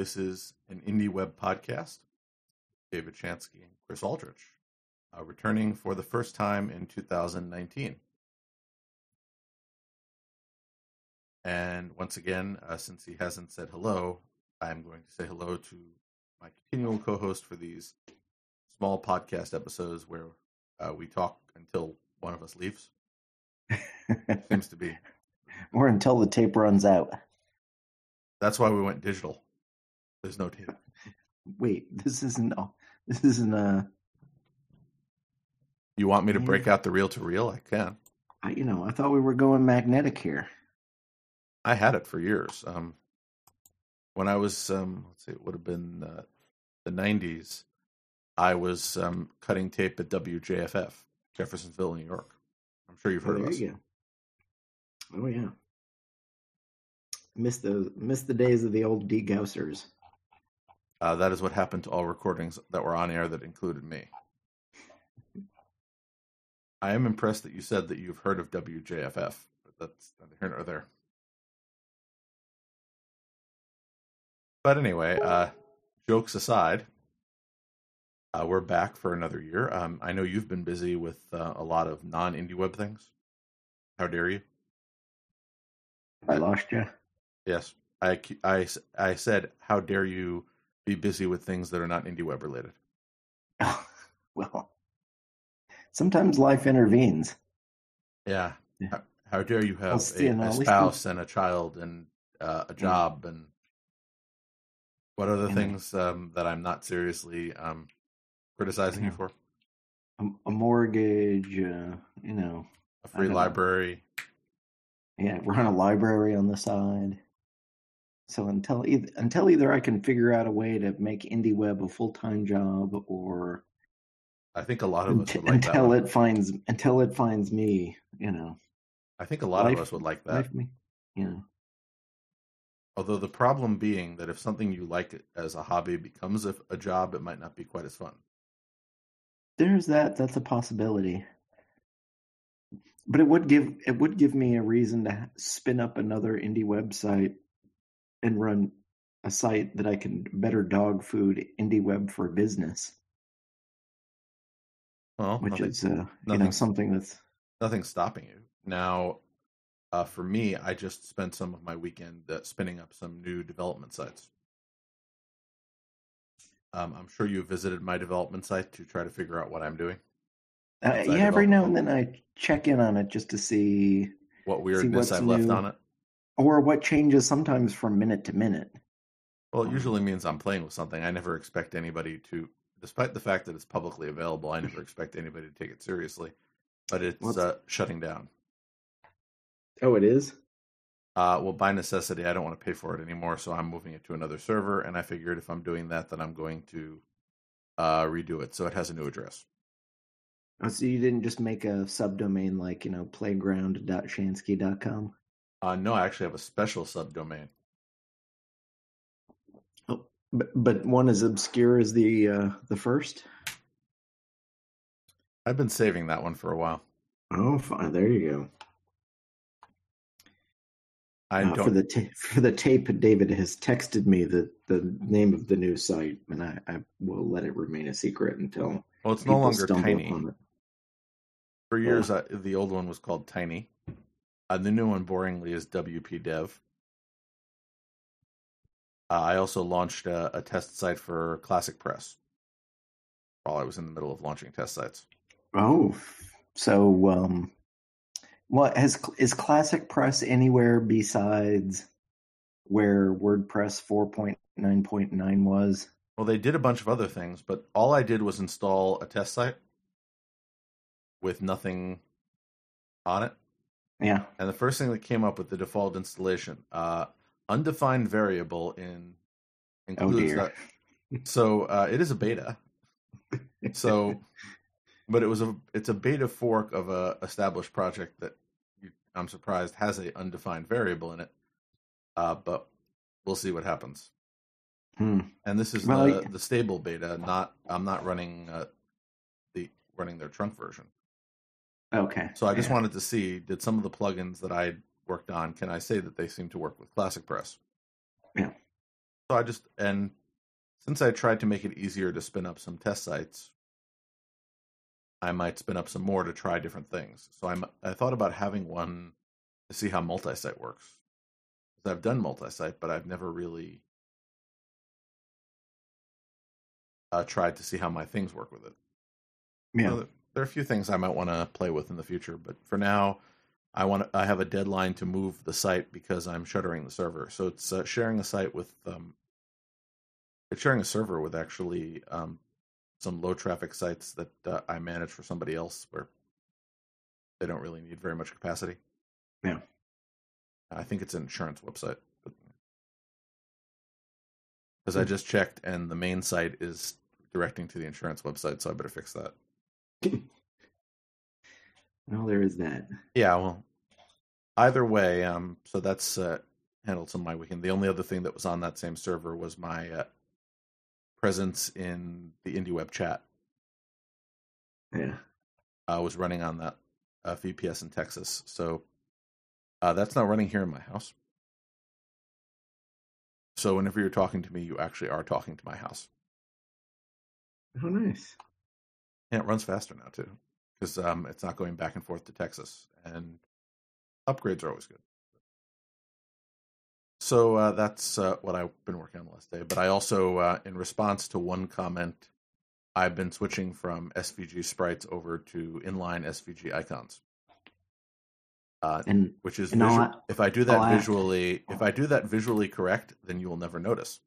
This is an Indie Web podcast. David Shanske and Chris Aldrich, uh, returning for the first time in 2019. And once again, uh, since he hasn't said hello, I'm going to say hello to my continual co host for these small podcast episodes where uh, we talk until one of us leaves. Seems to be. Or until the tape runs out. That's why we went digital. There's no tape. Wait, this isn't. This isn't a. You want me to break out the reel to reel? I can. I, you know, I thought we were going magnetic here. I had it for years. Um, when I was, um, let's see, it would have been uh, the '90s. I was um, cutting tape at WJFF, Jeffersonville, New York. I'm sure you've heard oh, of us. You oh yeah. Missed the missed the days of the old degaussers. Uh, that is what happened to all recordings that were on air that included me. I am impressed that you said that you've heard of WJFF, but that's neither here nor there. But anyway, uh, jokes aside, uh, we're back for another year. Um, I know you've been busy with uh, a lot of non indie web things. How dare you? I lost you. Yes, I, I, I said, how dare you be busy with things that are not indie web related? well, sometimes life intervenes. Yeah. How, how dare you have Well, a, you know, a spouse and a child and uh, a job and what other Yeah. things um, that I'm not seriously um, criticizing you for? A, a mortgage, uh, you know, a free don't know. library. yeah, run a library on the side. So until either, until either I can figure out a way to make IndieWeb a full time job, or I think a lot of us until, would like until one. it finds until it finds me, you know, I think a lot life- of us would like that. you. Although the problem being that if something you like as a hobby becomes a, a job, it might not be quite as fun. There's that. That's a possibility. But it would give it would give me a reason to spin up another indie website and run a site that I can better dog food indie web for business, Well, which nothing, is uh, you know something that's nothing stopping you. Now, uh, for me, I just spent some of my weekend uh, spinning up some new development sites. Um, I'm sure you visited my development site to try to figure out what I'm doing. uh, yeah. Every now and then I check in on it just to see What weirdness what's I've left on it. Or what changes sometimes from minute to minute. Well, it Um, usually means I'm playing with something. I never expect anybody to, despite the fact that it's publicly available, I never expect anybody to take it seriously. But it's What's- uh, shutting down. Oh, it is. Uh, well, by necessity, I don't want to pay for it anymore, so I'm moving it to another server. And I figured if I'm doing that, then I'm going to uh, redo it so it has a new address. Oh, so you didn't just make a subdomain like you know playground.shanske.com. Uh, no, I actually have a special subdomain. Oh, but but one as obscure as the uh, the first. I've been saving that one for a while. Oh, fine. There you go. I Uh, don't. for the ta- for the tape, David has texted me the the name of the new site, and I, I will let it remain a secret until well, it's no longer tiny. For years, I, the old one was called Tiny. Uh, the new one, boringly, is WP Dev. Uh, I also launched a, a test site for Classic Press while I was in the middle of launching test sites. Oh, so um, what has is Classic Press anywhere besides where WordPress four point nine point nine was? Well, they did a bunch of other things, but all I did was install a test site with nothing on it. Yeah. And the first thing that came up with the default installation, uh, undefined variable in Oh includes dear. that. So uh, it is a beta. So, but it was a it's a beta fork of a established project that you, I'm surprised has a undefined variable in it. Uh, but we'll see what happens. Hmm. And this is Well, the the stable beta. Not I'm not running uh, the running their trunk version. Okay. So I just Yeah. wanted to see did some of the plugins that I worked on can I say that they seem to work with Classic Press? Yeah. So I just and since I tried to make it easier to spin up some test sites, I might spin up some more to try different things. So I'm I thought about having one to see how multi-site works. Because I've done multi-site, but I've never really uh, tried to see how my things work with it. Yeah. So there are a few things I might want to play with in the future, but for now, I want to, I have a deadline to move the site because I'm shuttering the server. So it's uh, sharing a site with um, it's sharing a server with actually um, some low traffic sites that uh, I manage for somebody else where they don't really need very much capacity. Yeah. I think it's an insurance website. Because I Hmm. just checked and the main site is directing to the insurance website, so I better fix that. Well, there is that. Yeah, well, either way, um, so that's uh, handled some my weekend. The only other thing that was on that same server was my uh, presence in the IndieWeb chat. Yeah. I was running on that uh, VPS in Texas, so uh, that's not running here in my house. So whenever you're talking to me, you actually are talking to my house. Oh, nice. And it runs faster now too, because um, it's not going back and forth to Texas, and upgrades are always good. So uh, that's uh, what I've been working on the last day. But I also, uh, in response to one comment, I've been switching from SVG sprites over to inline SVG icons. Uh, And which is And visual. a- if I do that ask- visually, if I do that visually correct, then you will never notice.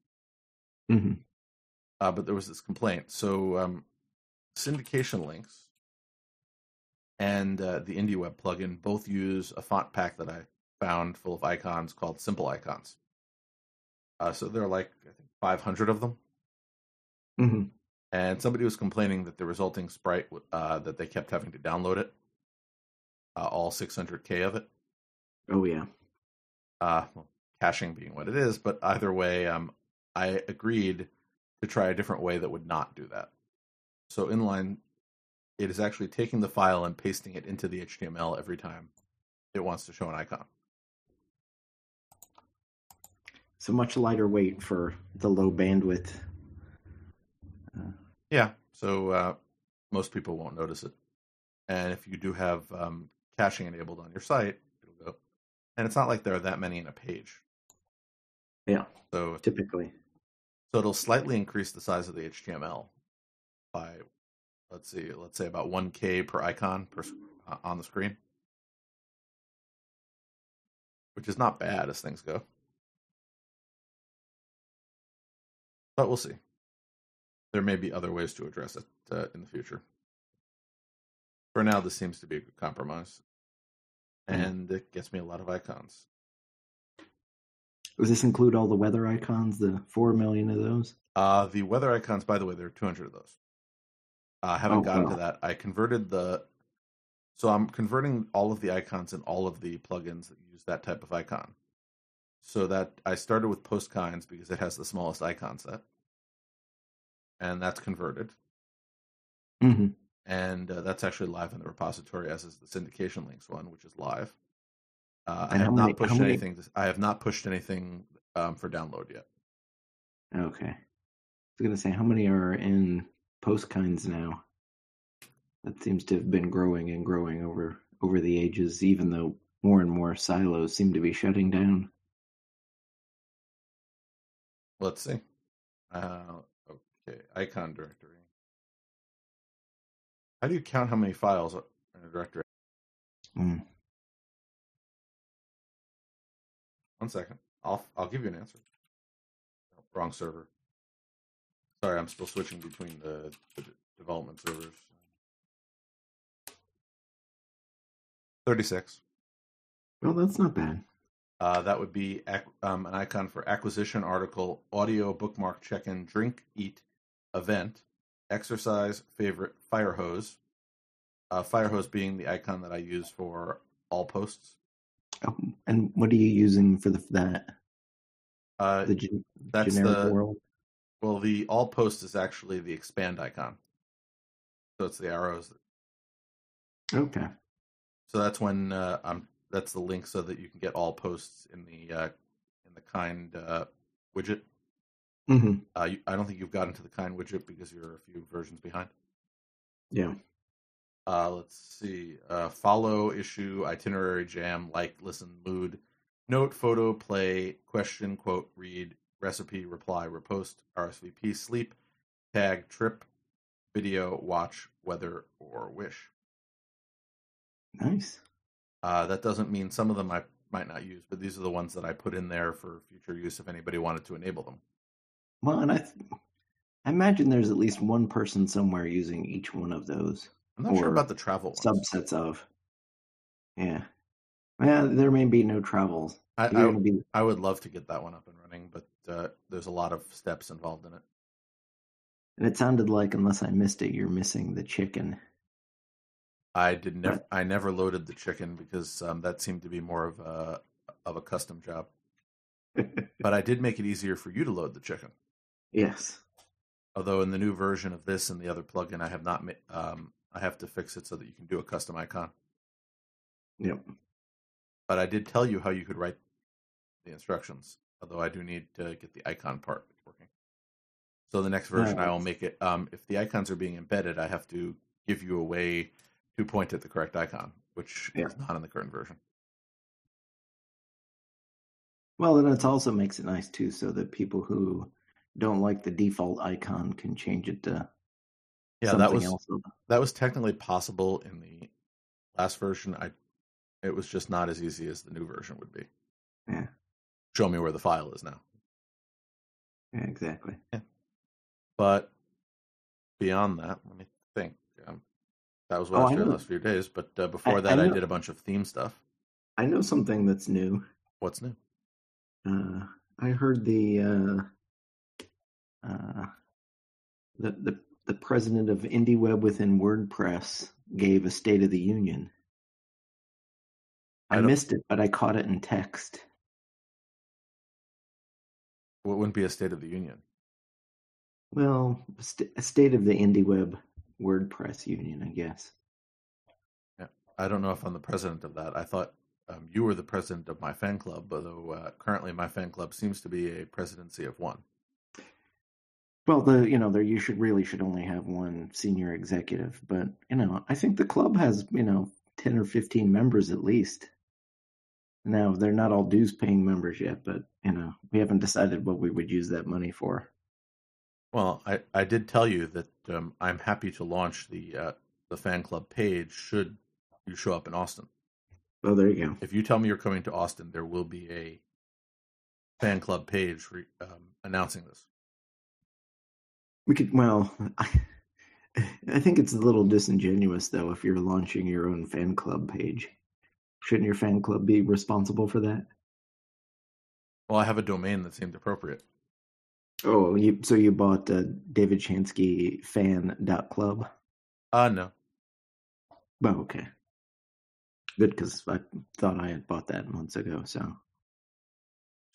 mhm. Uh, but there was this complaint. So um, syndication links and uh, the IndieWeb plugin both use a font pack that I found full of icons called Simple Icons. Uh, so there are like I think 500 of them, Mhm. and somebody was complaining that the resulting sprite uh, that they kept having to download it, uh, all 600k of it. Oh yeah. uh, well, caching being what it is, but either way, um, I agreed to try a different way that would not do that. So inline, it is actually taking the file and pasting it into the HTML every time it wants to show an icon. So much lighter weight for the low bandwidth. Yeah, so uh, most people won't notice it. And if you do have um, caching enabled on your site, it'll go. And it's not like there are that many in a page. Yeah. So Typically. So it'll slightly increase the size of the HTML by, let's see, let's say about 1K per icon per, uh, on the screen, which is not bad as things go. But we'll see. There may be other ways to address it uh, in the future. For now, this seems to be a good compromise, Mhm. and it gets me a lot of icons. Does this include all the weather icons? The four million of those? Uh, the weather icons, by the way, there are 200 of those. I haven't Oh, gotten wow. to that. I converted the. So I'm converting all of the icons and all of the plugins that use that type of icon. So that I started with Post Kinds because it has the smallest icon set. And that's converted. Mm-hmm. And uh, that's actually live in the repository, as is the syndication links one, which is live. Uh, I have how not many- pushed many- anything. To, I have not pushed anything um, for download yet. Okay. I was gonna say how many are in Post Kinds now? That seems to have been growing and growing over over the ages, even though more and more silos seem to be shutting down. Let's see. Uh, okay, icon directory. How do you count how many files are in a directory? Mm. One second. I'll I'll give you an answer. No, wrong server. Sorry, I'm still switching between the, the development servers. Thirty-six. Well, that's not bad. Uh, that would be ac- um, an icon for acquisition article, audio, bookmark, check-in, drink, eat, event, exercise, favorite, fire hose. Uh, fire hose being the icon that I use for all posts. Oh, and what are you using for the that Uh, the gen- that's generic the world? Well, the all post is actually the expand icon. So it's the arrows. Okay. So that's when uh, I'm. That's the link so that you can get all posts in the uh, in the kind uh, widget. hmm Uh, you, I don't think you've gotten to the kind widget because you're a few versions behind. Yeah. Uh, let's see. Uh, follow, issue, itinerary, jam, like, listen, mood, note, photo, play, question, quote, read, recipe, reply, repost, RSVP, sleep, tag, trip, video, watch, weather, or wish. Nice. Uh, that doesn't mean some of them I might not use, but these are the ones that I put in there for future use if anybody wanted to enable them. Well, and I, th- I imagine there's at least one person somewhere using each one of those I'm not sure about the travel ones. subsets of. Yeah. Well, there may be no travels. I, I, be I would love to get that one up and running, but uh, there's a lot of steps involved in it. And it sounded like, unless I missed it, you're missing the chicken. I did never. Right. I never loaded the chicken because um, that seemed to be more of a of a custom job. But I did make it easier for you to load the chicken. yes. Although in the new version of this and the other plugin, I have not. Um, I have to fix it so that you can do a custom icon. Yep. But I did tell you how you could write the instructions. Although I do need to get the icon part working. So the next version, I will make it. Um, if the icons are being embedded, I have to give you a way to point at the correct icon, which Yeah. is not in the current version. Well, and it also makes it nice too, so that people who don't like the default icon can change it to Yeah, something that was else. that was technically possible in the last version. I it was just not as easy as the new version would be. Yeah. Show me where the file is now. Yeah, exactly. Yeah. But beyond that, let me think. Um, that was what Oh, I was doing the last few days. But uh, before I that, I, know- did a bunch of theme stuff. I know something that's new. What's new? Uh, I heard the uh, uh, the the the president of IndieWeb within WordPress gave a State of the Union. I I missed it, but I caught it in text. What wouldn't be a State of the Union? Well, st- a State of the IndieWeb WordPress Union, I guess. Yeah. I don't know if I'm the president of that. I thought um, you were the president of my fan club, although uh, currently my fan club seems to be a presidency of one. Well, the you know there you should really should only have one senior executive, but you know I think the club has you know ten or fifteen members at least. Now they're not all dues paying members yet, but you know we haven't decided what we would use that money for. Well, I, I did tell you that um, I'm happy to launch the uh, the fan club page should you show up in Austin. Oh, there you go. If you tell me you're coming to Austin, there will be a fan club page re- um, announcing this. We could well, I, I think it's a little disingenuous though if you're launching your own fan club page. Shouldn't your fan club be responsible for that? Well, I have a domain that seemed appropriate. Oh, you so you bought uh, David Shanske fan dot club. Uh no. Oh, okay. Good, because I thought I had bought that months ago. So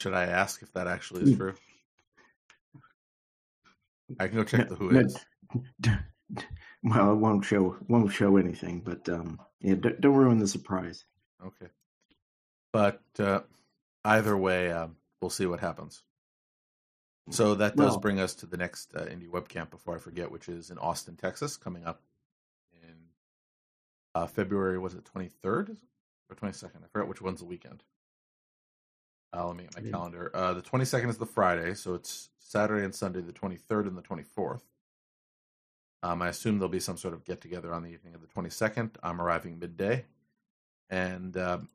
Should I ask if that actually is Hmm. true? I can go check the who No, is. well, it won't show won't show anything, but um, yeah, don't, don't ruin the surprise. Okay. But uh, either way, um, we'll see what happens. So that does Well- bring us to the next uh, indie webcamp before I forget, which is in Austin, Texas, coming up in uh, February. Was it twenty third or twenty second? I forgot which one's the weekend. Uh, let me get my Yeah. calendar. Uh, the twenty second is the Friday, so it's Saturday and Sunday, the twenty third and the twenty fourth. Um, I assume there'll be some sort of get together on the evening of the twenty second. I'm arriving midday, and um,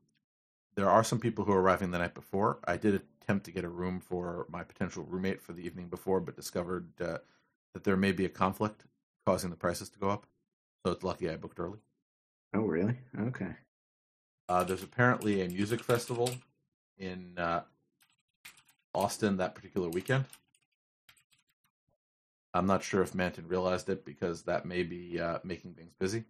there are some people who are arriving the night before. I did attempt to get a room for my potential roommate for the evening before, but discovered uh, that there may be a conflict causing the prices to go up. So it's lucky I booked early. Oh, really? Okay. Uh, there's apparently a music festival in uh, Austin that particular weekend. I'm not sure if Manton realized it because that may be uh, making things busy.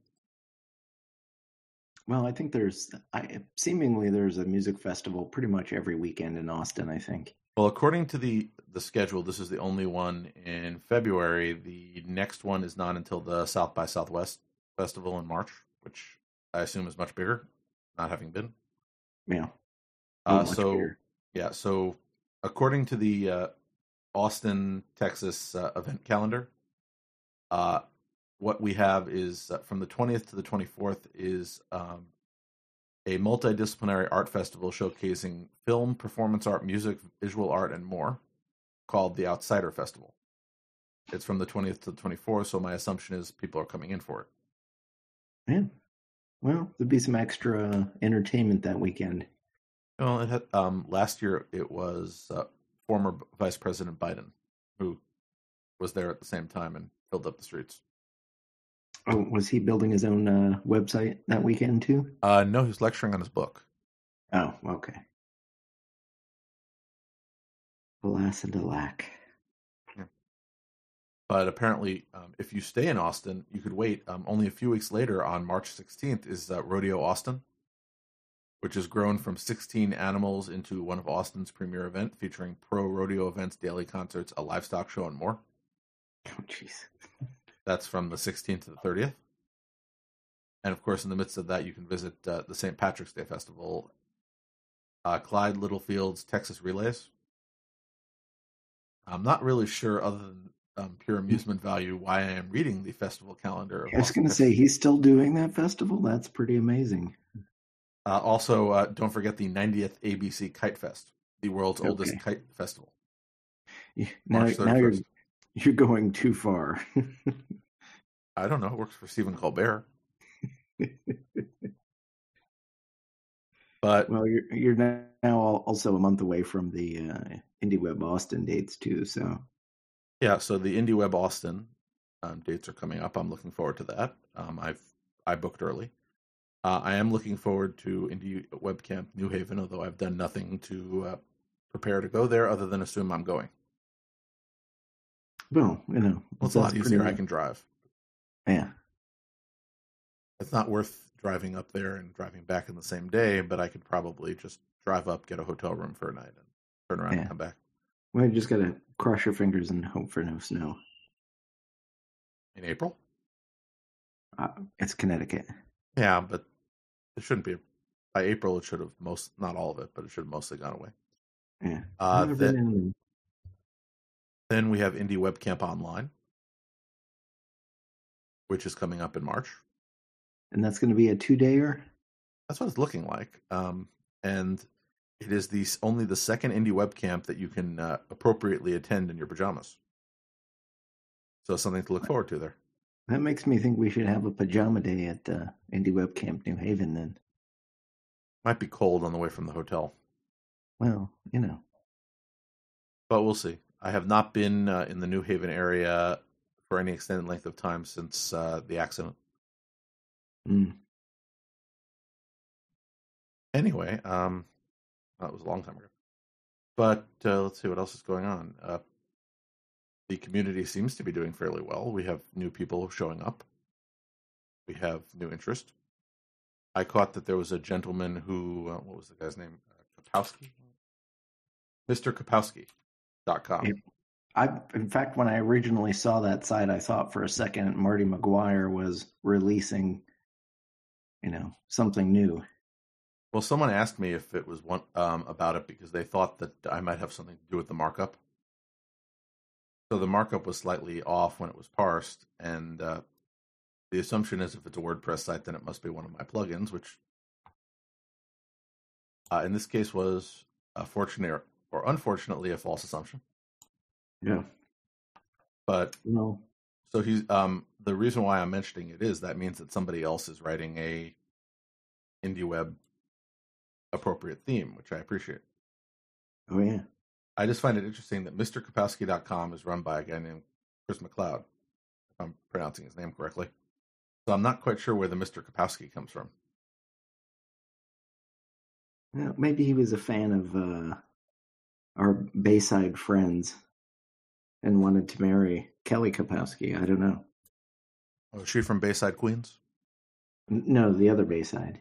Well, I think there's I seemingly there's a music festival pretty much every weekend in Austin. I think. Well, according to the the schedule, this is the only one in February. The next one is not until the South by Southwest festival in March, which I assume is much bigger, not having been. Yeah. Uh, so bigger. yeah, so according to the uh, Austin, Texas uh, event calendar. What we have is uh, from the 20th to the 24th is um, a multidisciplinary art festival showcasing film, performance art, music, visual art, and more called the Outsider Festival. It's from the 20th to the 24th, so my assumption is people are coming in for it. Yeah. Well, there'd be some extra entertainment that weekend. Well, it had, um, last year it was uh, former Vice President Biden who was there at the same time and filled up the streets. Oh, was he building his own uh, website that weekend too? Uh, no, he was lecturing on his book. Oh, okay. Alas and alack. But apparently, um, if you stay in Austin, you could wait. Um, only a few weeks later, on March 16th, is uh, Rodeo Austin, which has grown from 16 animals into one of Austin's premier events, featuring pro rodeo events, daily concerts, a livestock show, and more. Oh, jeez. That's from the 16th to the 30th. And of course, in the midst of that, you can visit uh, the St. Patrick's Day Festival, uh, Clyde Littlefield's Texas Relays. I'm not really sure, other than um, pure amusement value, why I am reading the festival calendar. I was going to say he's still doing that festival. That's pretty amazing. Uh, also, uh, don't forget the 90th ABC Kite Fest, the world's okay. oldest kite festival. Yeah, now, now you're you're going too far. I don't know. It works for Stephen Colbert. but well, you're you're now also a month away from the uh, IndieWeb Austin dates too. So yeah, so the IndieWeb Austin um, dates are coming up. I'm looking forward to that. Um, I've I booked early. Uh, I am looking forward to Indie Webcamp New Haven, although I've done nothing to uh, prepare to go there other than assume I'm going. Well, you know, well, it's a lot easier. I can drive. Yeah. It's not worth driving up there and driving back in the same day, but I could probably just drive up, get a hotel room for a night, and turn around yeah. and come back. Well, you just gotta cross your fingers and hope for no snow. In April? Uh, it's Connecticut. Yeah, but it shouldn't be. By April, it should have most, not all of it, but it should have mostly gone away. Yeah. Uh, then we have Indie Webcamp Online, which is coming up in March. And that's going to be a two dayer? That's what it's looking like. Um, and it is the only the second indie webcamp that you can uh, appropriately attend in your pajamas. So something to look forward to there. That makes me think we should have a pajama day at uh, Indie Webcamp New Haven then. Might be cold on the way from the hotel. Well, you know. But we'll see. I have not been uh, in the New Haven area for any extended length of time since uh, the accident. Mm. Anyway, um, that was a long time ago. But uh, let's see what else is going on. Uh, the community seems to be doing fairly well. We have new people showing up. We have new interest. I caught that there was a gentleman who, uh, what was the guy's name? Uh, Kapowski? Mr. Kapowski.com. I, in fact, when I originally saw that site, I thought for a second Marty McGuire was releasing, you know, something new. Well, someone asked me if it was one um, about it because they thought that I might have something to do with the markup. So the markup was slightly off when it was parsed, and uh, the assumption is if it's a WordPress site, then it must be one of my plugins, which uh, in this case was a fortunate or unfortunately a false assumption. Yeah, but no. So he's um the reason why I'm mentioning it is that means that somebody else is writing a indie web appropriate theme, which I appreciate. Oh yeah. I just find it interesting that MrKapowski.com is run by a guy named Chris McLeod, if I'm pronouncing his name correctly. So I'm not quite sure where the Mr. Kapowski comes from. Well, maybe he was a fan of uh, our Bayside friends and wanted to marry Kelly Kapowski. I don't know. Oh, is she from Bayside, Queens? No, the other Bayside.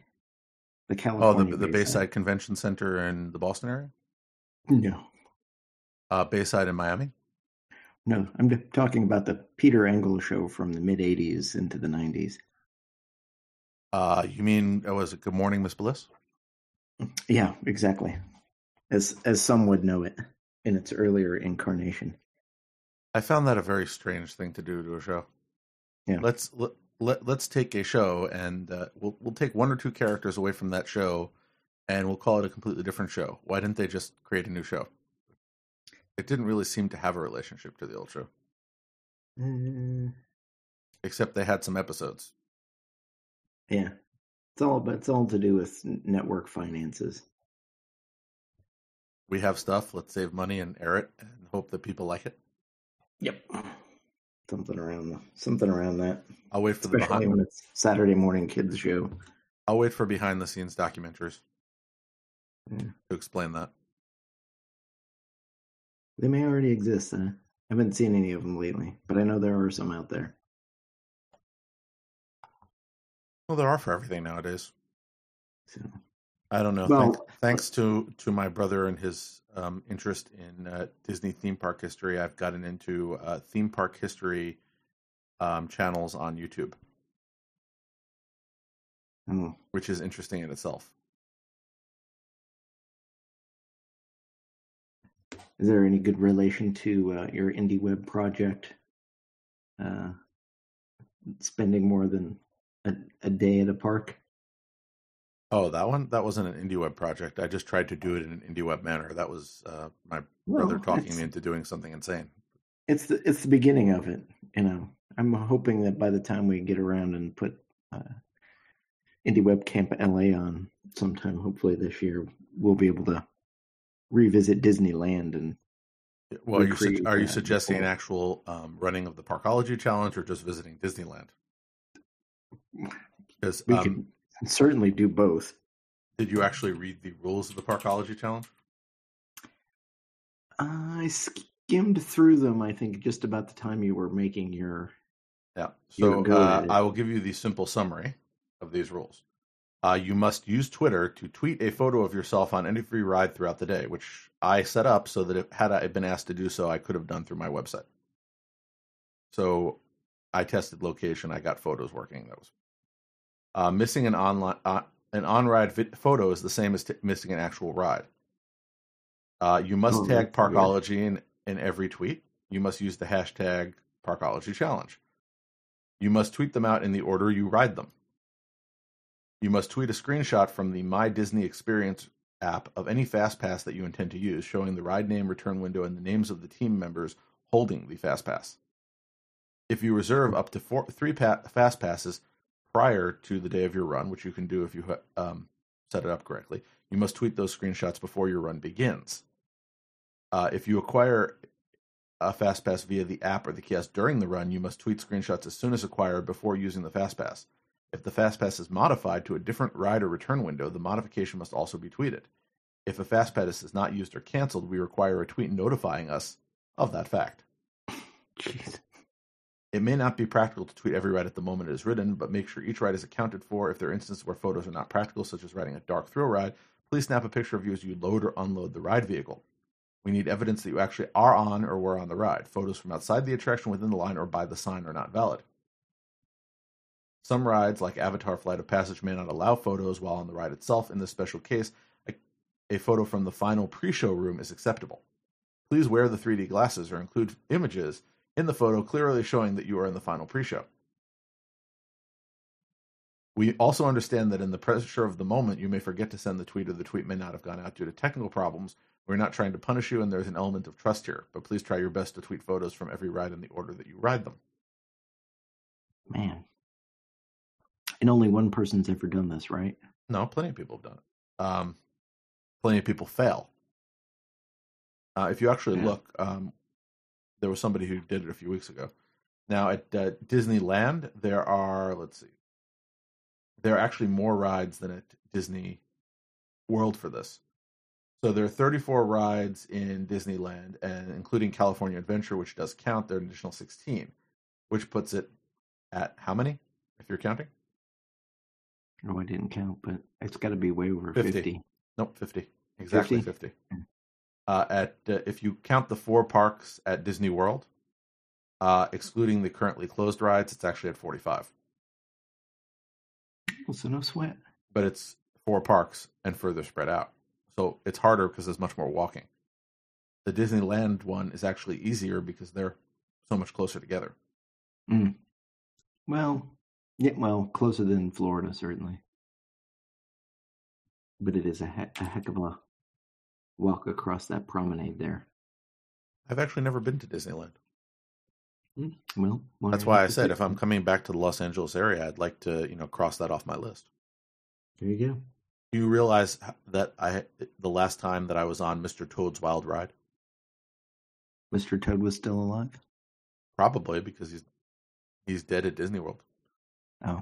The California. Oh, the, the Bayside. Bayside Convention Center in the Boston area. No. Uh, Bayside in Miami. No, I'm talking about the Peter Engel show from the mid '80s into the '90s. Uh, you mean was it Good Morning, Miss Bliss? Yeah, exactly. As as some would know it in its earlier incarnation. I found that a very strange thing to do to a show. Yeah. Let's let, let let's take a show and uh, we'll we'll take one or two characters away from that show, and we'll call it a completely different show. Why didn't they just create a new show? It didn't really seem to have a relationship to the old show, Uh, except they had some episodes. yeah, it's all but it's all to do with network finances. We have stuff. Let's save money and air it, and hope that people like it. Yep. Something around the, something around that. I'll wait for the behind. when it's Saturday morning kids show. I'll wait for behind the scenes documentaries Yeah. to explain that. They may already exist. I haven't seen any of them lately, but I know there are some out there. Well, there are for everything nowadays. So I don't know. Well- Thank, thanks to to my brother and his um, interest in uh, Disney theme park history, I've gotten into uh, theme park history um, channels on YouTube, oh, which is interesting in itself. is there any good relation to uh, your indie web project? Uh, spending more than a, a day at a park. Oh, that one that wasn't an IndieWeb project. I just tried to do it in an IndieWeb manner. That was uh, my brother Well, talking me into doing something insane. it's the it's the beginning of it you know i'm hoping that by the time we get around and put uh, indie web camp la on sometime hopefully this year we'll be able to revisit disneyland and Well, are you, su- are you suggesting an actual um, running of the Parkology Challenge or just visiting Disneyland? Because um, can certainly do both did you actually read the rules of the Parkology Challenge? i skimmed through them i think just about the time you were making your Yeah. So uh. I will give you the simple summary of these rules. Uh, you must use Twitter to tweet a photo of yourself on any free ride throughout the day, which I set up so that if, had I been asked to do so, I could have done through my website. So I tested location. I got photos working. That was uh, missing an online uh, an on ride vi- photo is the same as t- missing an actual ride. Uh, you must Oh, tag. Parkology in, in every tweet. You must use the hashtag Parkology Challenge. You must tweet them out in the order you ride them. You must tweet a screenshot from the My Disney Experience app of any FastPass that you intend to use, showing the ride name, return window, and the names of the team members holding the FastPass. If you reserve up to four, three pa- FastPasses prior to the day of your run, which you can do if you um, set it up correctly, you must tweet those screenshots before your run begins. Uh, if you acquire a FastPass via the app or the kiosk during the run, you must tweet screenshots as soon as acquired before using the FastPass. If the FastPass is modified to a different ride or return window, the modification must also be tweeted. If a FastPass is not used or canceled, we require a tweet notifying us of that fact. Jeez. It may not be practical to tweet every ride at the moment it is written, but make sure each ride is accounted for. If there are instances where photos are not practical, such as riding a dark thrill ride, please snap a picture of you as you load or unload the ride vehicle. We need evidence that you actually are on or were on the ride. Photos from outside the attraction, within the line, or by the sign are not valid. Some rides, like Avatar Flight of Passage, may not allow photos while on the ride itself. In this special case, a, a photo from the final pre show room is acceptable. Please wear the 3D glasses or include images in the photo clearly showing that you are in the final pre show. We also understand that in the pressure of the moment, you may forget to send the tweet or the tweet may not have gone out due to technical problems. We're not trying to punish you, and there's an element of trust here, but please try your best to tweet photos from every ride in the order that you ride them. man and only one person's ever done this right No, plenty of people have done it. Um, plenty of people fail. Uh, if you actually Yeah. look, um, there was somebody who did it a few weeks ago. Now at uh, Disneyland, there are let's see, there are actually more rides than at Disney World for this. So there are 34 rides in Disneyland, and including California Adventure, which does count, there are an additional 16, which puts it at how many, if you're counting? no, i didn't count but it's got to be way over 50. 50, Nope, 50. Exactly 50? 50. Uh, at uh, if you count the four parks at Disney World, uh, excluding the currently closed rides, it's actually at 45. Well, so no sweat But it's four parks and further spread out. So it's harder because there's much more walking. The Disneyland one is actually easier because they're so much closer together. Mm. Well, yeah, well, closer than Florida, certainly. But it is a, he- a heck of a walk across that promenade there. I've actually never been to Disneyland. Well, why That's why I said if I'm coming back to the Los Angeles area, I'd like to, you know, cross that off my list. There you go. Do you realize that I the last time that I was on Mr. Toad's Wild Ride, Mr. Toad was still alive. probably because he's he's dead at Disney World. Oh,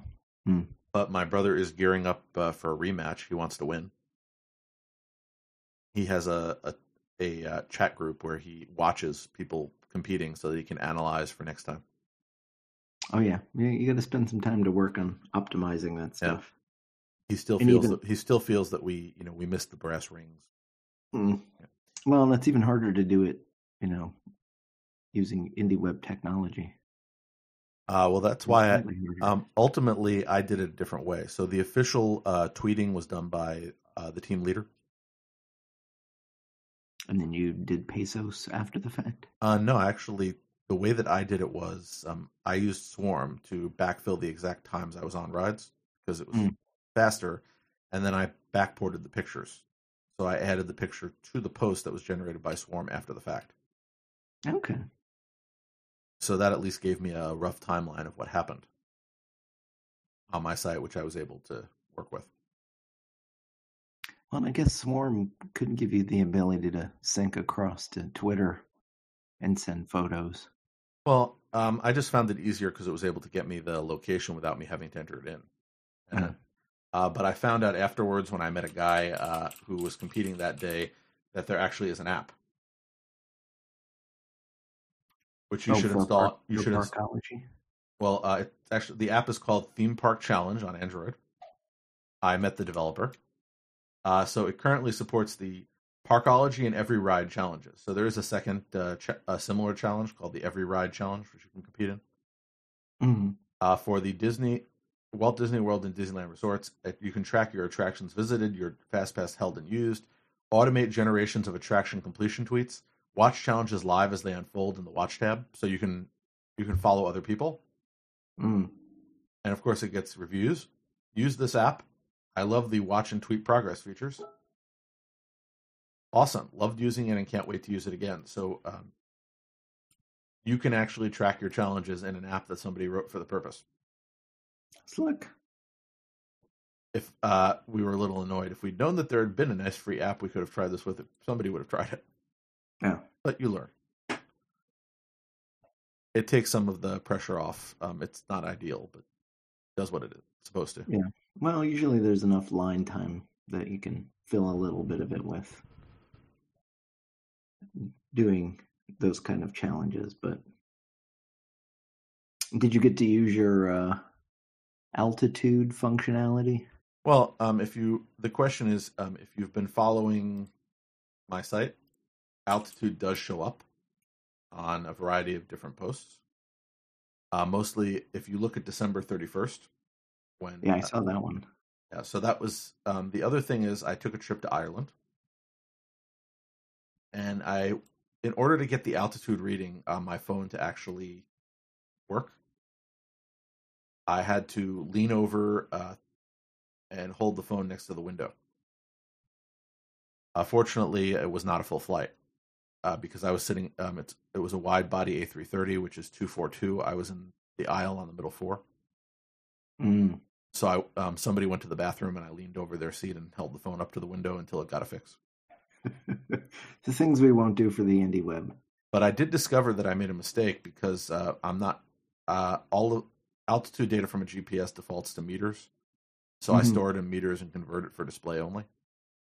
But my brother is gearing up uh, for a rematch. He wants to win. He has a a, a uh, chat group where he watches people competing so that he can analyze for next time. oh yeah. You, you got to spend some time to work on optimizing that Yeah. stuff. He still And feels even- that, he still feels that we you know we missed the brass rings. Mm. Well, that's even harder to do it, you know, using indie web technology. Uh, well, that's why I, Um, ultimately, I did it a different way. So the official uh, tweeting was done by uh, the team leader. And then you did pesos after the fact. Uh, no, actually, the way that I did it was um, I used Swarm to backfill the exact times I was on rides because it was Mm. faster, and then I backported the pictures. So I added the picture to the post that was generated by Swarm after the fact. Okay. So that at least gave me a rough timeline of what happened on my site, which I was able to work with. Well, I guess Swarm couldn't give you the ability to sync across to Twitter and send photos. Well, um, I just found it easier because it was able to get me the location without me having to enter it in. And, Uh-huh. uh, but I found out afterwards when I met a guy uh, who was competing that day that there actually is an app, which you Oh, should install. park- you should. ins- well, uh, it's actually the app is called Theme Park Challenge on Android. I met the developer, uh, so it currently supports the Parkology and Every Ride challenges. So there is a second, uh, ch- a similar challenge called the Every Ride Challenge, which you can compete in. Mhm. uh, for the Disney Walt Disney World and Disneyland resorts. You can track your attractions visited, your fast pass held and used, automate generations of attraction completion tweets, watch challenges live as they unfold in the watch tab, so you can you can follow other people, Mm. and of course it gets reviews. Use this app. I love the watch and tweet progress features. Awesome, loved using it and can't wait to use it again. So um, you can actually track your challenges in an app that somebody wrote for the purpose. Slick. if uh, we were a little annoyed. If we'd known that there had been a nice free app we could have tried this with, it, somebody would have tried it. Yeah. But you learn. It takes some of the pressure off. Um, it's not ideal, but does what it is supposed to. Yeah. Well, usually there's enough line time that you can fill a little bit of it with doing those kind of challenges. But did you get to use your uh, altitude functionality? Well, um, if you the question is um, if you've been following my site, altitude does show up on a variety of different posts. Uh, mostly, if you look at December thirty first, when Yeah, I uh, saw that one. Yeah, so that was um, the other thing is I took a trip to Ireland, and I, in order to get the altitude reading on my phone to actually work, I had to lean over uh, and hold the phone next to the window. Uh, fortunately, it was not a full flight uh, because I was sitting. Um, it's it was a wide body A330, which is two four two. I was in the aisle on the middle four. Mm. So I um, somebody went to the bathroom and I leaned over their seat and held the phone up to the window until it got a fix. the things we won't do for the indie web. But I did discover that I made a mistake because uh, I'm not uh, all of altitude data from a GPS defaults to meters, so I Mhm. store it in meters and convert it for display only.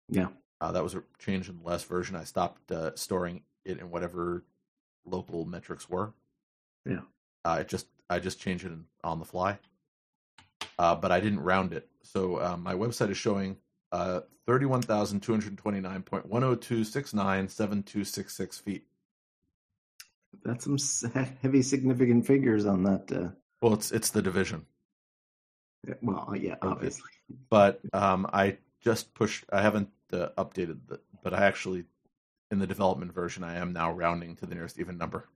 Yeah. Uh, that was a change in the last version. I stopped uh, storing it in whatever local metrics were. Yeah. Uh, it just I just changed it in, on the fly, uh, but I didn't round it. So uh, my website is showing uh, thirty-one thousand two hundred twenty-nine point one zero two six nine seven two six six feet. That's some heavy, significant figures on that. Uh, Well, it's it's the division, well, yeah, obviously. but um, I just pushed. I haven't uh, updated the, but I actually in the development version I am now rounding to the nearest even number.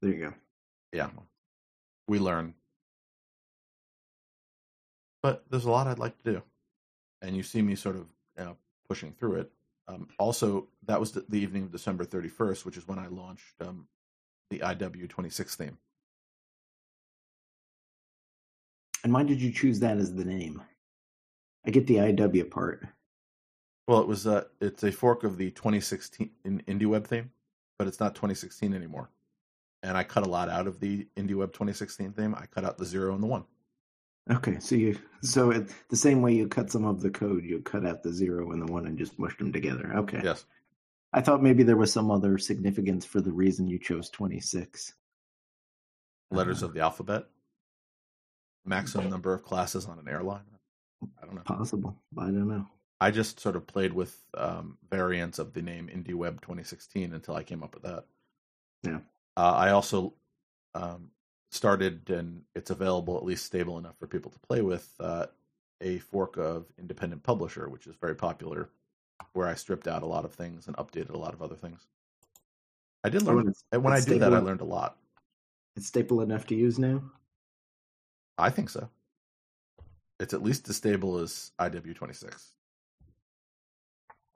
There you go. Yeah, we learn. But there's a lot I'd like to do, and you see me sort of you know, pushing through it. Um, also, that was the, the, evening of December 31st, which is when I launched um, the IW 26 theme. And why did you choose that as the name? I get the IW part. Well, it was uh, it's a fork of the 2016 in IndieWeb theme, but it's not 2016 anymore. And I cut a lot out of the IndieWeb 2016 theme. I cut out the zero and the one. Okay, so you so it, the same way you cut some of the code, you cut out the zero and the one and just mushed them together. Okay. Yes. I thought maybe there was some other significance for the reason you chose 26. Letters uh, of the alphabet. Maximum number of classes on an airline. I don't know. Possible. I don't know. I just sort of played with um, variants of the name IndieWeb 2016 until I came up with that. Yeah. Uh, I also um, started, and it's available at least stable enough for people to play with, uh, a fork of Independent Publisher, which is very popular, where I stripped out a lot of things and updated a lot of other things. I did learn, oh, when I did that, I learned a lot. It's stable enough to use now? I think so. It's at least as stable as IW26.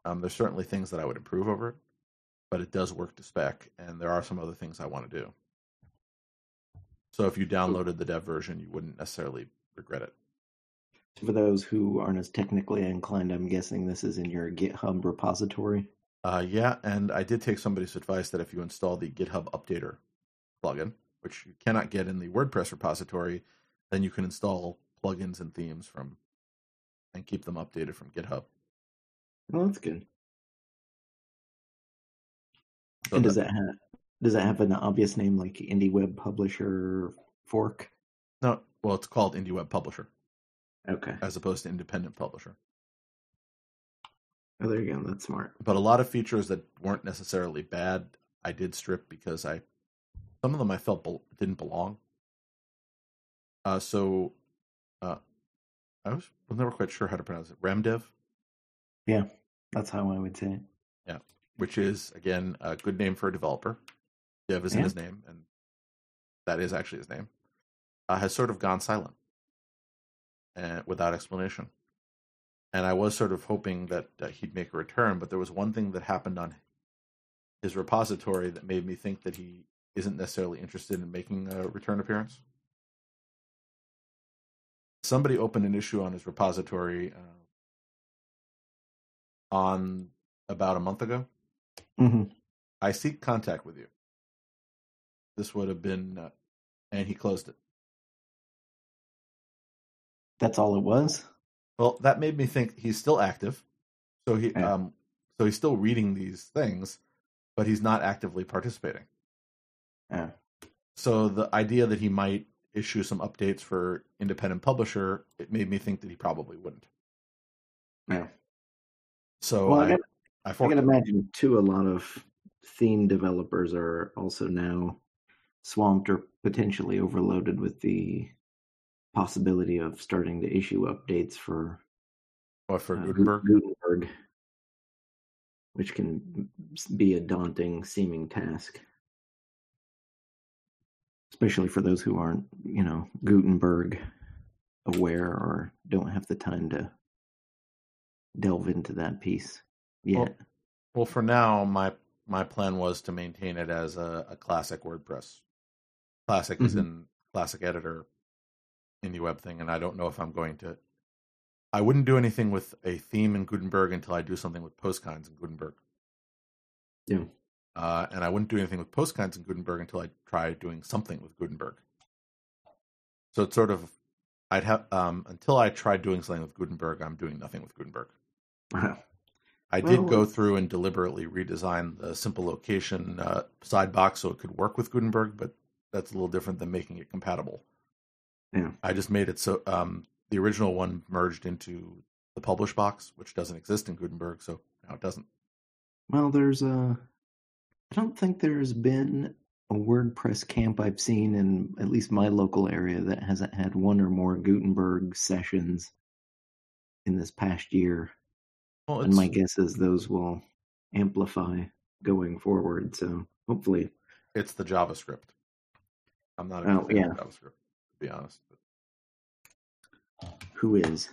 Um, there's certainly things that I would improve over it, but it does work to spec, and there are some other things I want to do. So if you downloaded the dev version, you wouldn't necessarily regret it. For those who aren't as technically inclined, I'm guessing this is in your GitHub repository. Uh, yeah, and I did take somebody's advice that if you install the GitHub Updater plugin, which you cannot get in the WordPress repository, then you can install plugins and themes from and keep them updated from GitHub. Well, that's good. So and does that, that have does it have an obvious name like Indie Web Publisher fork? No, well, it's called Indie Web Publisher. Okay. As opposed to Independent Publisher. Oh, there you go. That's smart. But a lot of features that weren't necessarily bad, I did strip because I some of them I felt be- didn't belong. Uh, so uh, I was, was never quite sure how to pronounce it. Raam Dev. Yeah, that's how I would say it. Yeah, which is again a good name for a developer. Dev is in his name, and that is actually his name. Uh, has sort of gone silent, and without explanation. And I was sort of hoping that uh, he'd make a return, but there was one thing that happened on his repository that made me think that he isn't necessarily interested in making a return appearance somebody opened an issue on his repository uh, on about a month ago. Mm-hmm. I seek contact with you. This would have been, uh, and he closed it. That's all it was. Well, that made me think he's still active. So he, yeah. um, so he's still reading these things, but he's not actively participating. Yeah. So the idea that he might issue some updates for independent publisher, it made me think that he probably wouldn't. Yeah. So well, I, I, I, I can imagine too. A lot of theme developers are also now swamped or potentially overloaded with the possibility of starting to issue updates for what for uh, Gutenberg? Gutenberg, which can be a daunting seeming task especially for those who aren't, you know, Gutenberg aware or don't have the time to delve into that piece yet. Well, well for now, my my plan was to maintain it as a, a classic WordPress. Classic mm-hmm. is in classic editor indie web thing, and I don't know if I'm going to. I wouldn't do anything with a theme in Gutenberg until I do something with Post Kinds in Gutenberg. Yeah. Uh, and I wouldn't do anything with Post Kinds in Gutenberg until I tried doing something with Gutenberg. So it's sort of, I'd have um, until I tried doing something with Gutenberg, I'm doing nothing with Gutenberg. I did go through and deliberately redesign the simple location uh, side box so it could work with Gutenberg, but that's a little different than making it compatible. Yeah. I just made it so um, the original one merged into the publish box, which doesn't exist in Gutenberg, so now it doesn't. Well, there's a I don't think there's been a WordPress camp I've seen in at least my local area that hasn't had one or more Gutenberg sessions in this past year. Well, and my guess is those will amplify going forward. So hopefully, it's the JavaScript. I'm not a Oh, fan yeah. of JavaScript, to be honest. But Who is?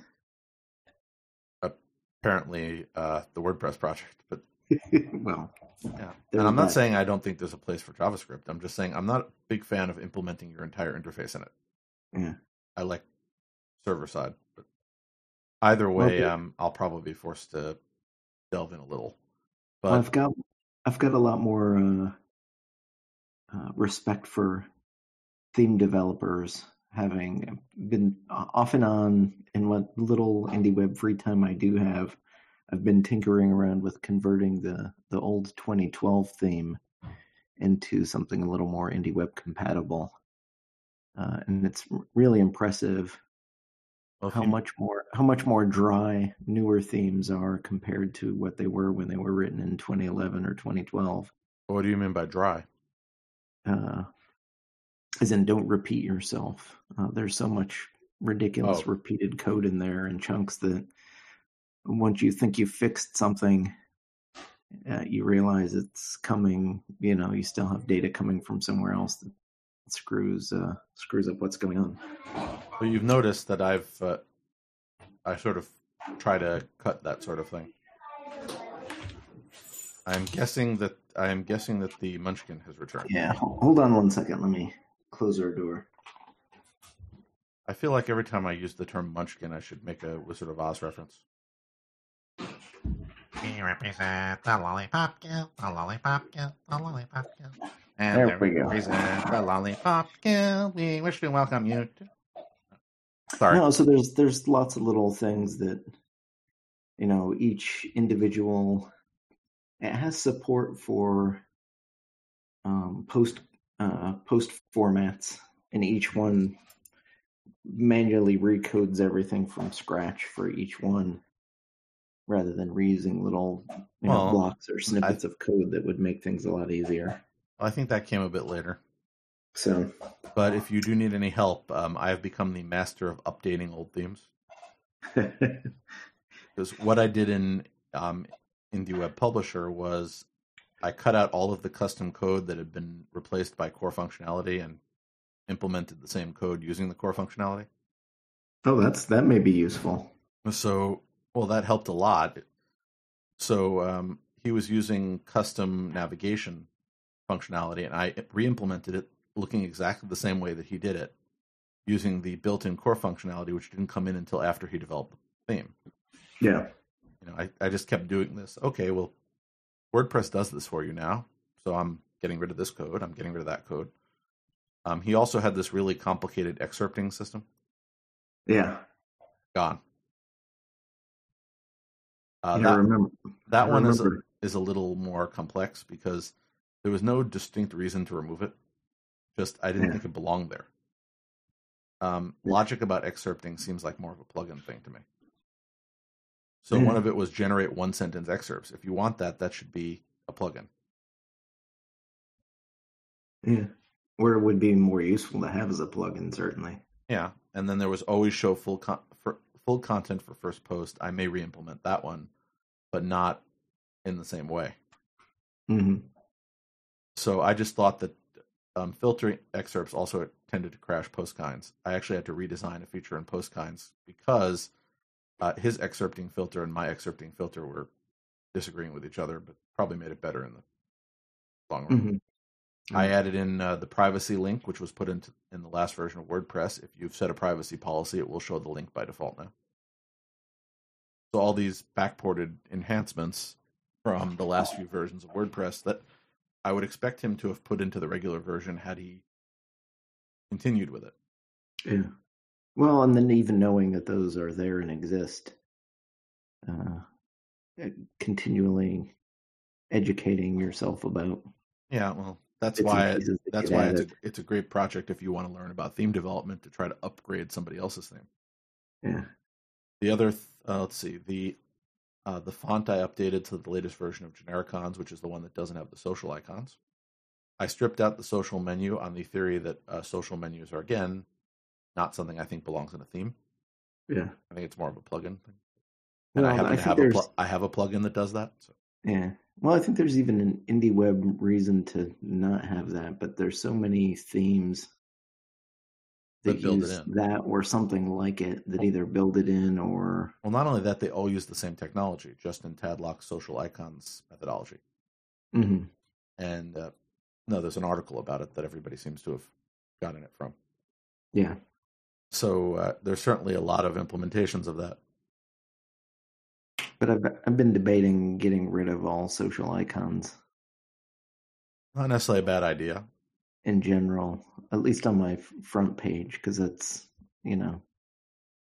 apparently, uh, the WordPress project. But well, yeah, and I'm not that. saying I don't think there's a place for JavaScript. I'm just saying I'm not a big fan of implementing your entire interface in it. yeah. I like server side, but either way, um, I'll probably be forced to delve in a little. Well, But I've got I've got a lot more uh, uh, respect for theme developers, having been off and on in what little indie web free time I do have. I've been tinkering around with converting the the old 2012 theme into something a little more indie web compatible, uh, and it's really impressive well, how you- much more how much more dry newer themes are compared to what they were when they were written in 2011 or 2012 what do you mean by dry? uh as in don't repeat yourself uh, there's so much ridiculous Oh. repeated code in there and chunks that once you think you fixed something uh, you realize it's coming you know you still have data coming from somewhere else that screws uh screws up what's going on Well, you've noticed that I've uh, I sort of try to cut that sort of thing. I'm guessing that I am guessing that the Munchkin has returned. yeah hold on one second let me close our door I feel like every time I use the term Munchkin, I should make a Wizard of Oz reference. We represent the lollipop guild, the lollipop guild, the lollipop guild. And There we go. represent the lollipop guild. We wish to welcome you to Sorry. No, so there's there's lots of little things that you know each individual it has support for um, post uh, post formats, and each one manually recodes everything from scratch for each one, rather than reusing little you know, Well, blocks or snippets of code that would make things a lot easier. I think that came a bit later. So But if you do need any help, um, I have become the master of updating old themes. Because what I did in um, in the Web Publisher was I cut out all of the custom code that had been replaced by core functionality and implemented the same code using the core functionality. oh, that's that may be useful. So, well, that helped a lot. So um, he was using custom navigation functionality, and I re-implemented it looking exactly the same way that he did it, using the built-in core functionality, which didn't come in until after he developed the theme. Yeah. You know, I, I just kept doing this. Okay, well, WordPress does this for you now, so I'm getting rid of this code. I'm getting rid of that code. Um, he also had this really complicated excerpting system. Yeah. Gone. Uh, Yeah, I that, remember. that I one is a, is a little more complex because there was no distinct reason to remove it. Just I didn't Yeah. think it belonged there. Um, Yeah. logic about excerpting seems like more of a plugin thing to me. So Yeah. one of it was generate one sentence excerpts. If you want that, that should be a plugin. Yeah. Where it would be more useful to have as a plugin, certainly. Yeah, and then there was always show full con- full content for first post. I may re-implement that one, but not in the same way. hmm So I just thought that um, filtering excerpts also tended to crash Post Kinds. I actually had to redesign a feature in Post Kinds because uh, his excerpting filter and my excerpting filter were disagreeing with each other, but probably made it better in the long run. hmm I added in uh, the privacy link, which was put into in the last version of WordPress. If you've set a privacy policy, it will show the link by default now. So all these backported enhancements from the last few versions of WordPress that I would expect him to have put into the regular version had he continued with it. Yeah. Well, and then even knowing that those are there and exist, uh, uh, continually educating yourself about. Yeah, well, that's why that that's why it's a, it's a great project if you want to learn about theme development to try to upgrade somebody else's theme. Yeah. The other, th- uh, let's see, the uh, the font I updated to the latest version of Genericons, which is the one that doesn't have the social icons. I stripped out the social menu on the theory that uh, social menus are again not something I think belongs in a theme. Yeah. I think it's more of a plugin thing. And Well, I happen I to have a pl- I have a plugin that does that. So. yeah. Well, I think there's even an indie web reason to not have that, but there's so many themes that That use in. that or something like it that either build it in or Well, not only that, they all use the same technology, Justin Tadlock's social icons methodology. Mhm. And uh, no, there's an article about it that everybody seems to have gotten it from. yeah. So uh, there's certainly a lot of implementations of that. But I've I've been debating getting rid of all social icons Not necessarily a bad idea. in general, at least on my front page, because that's you know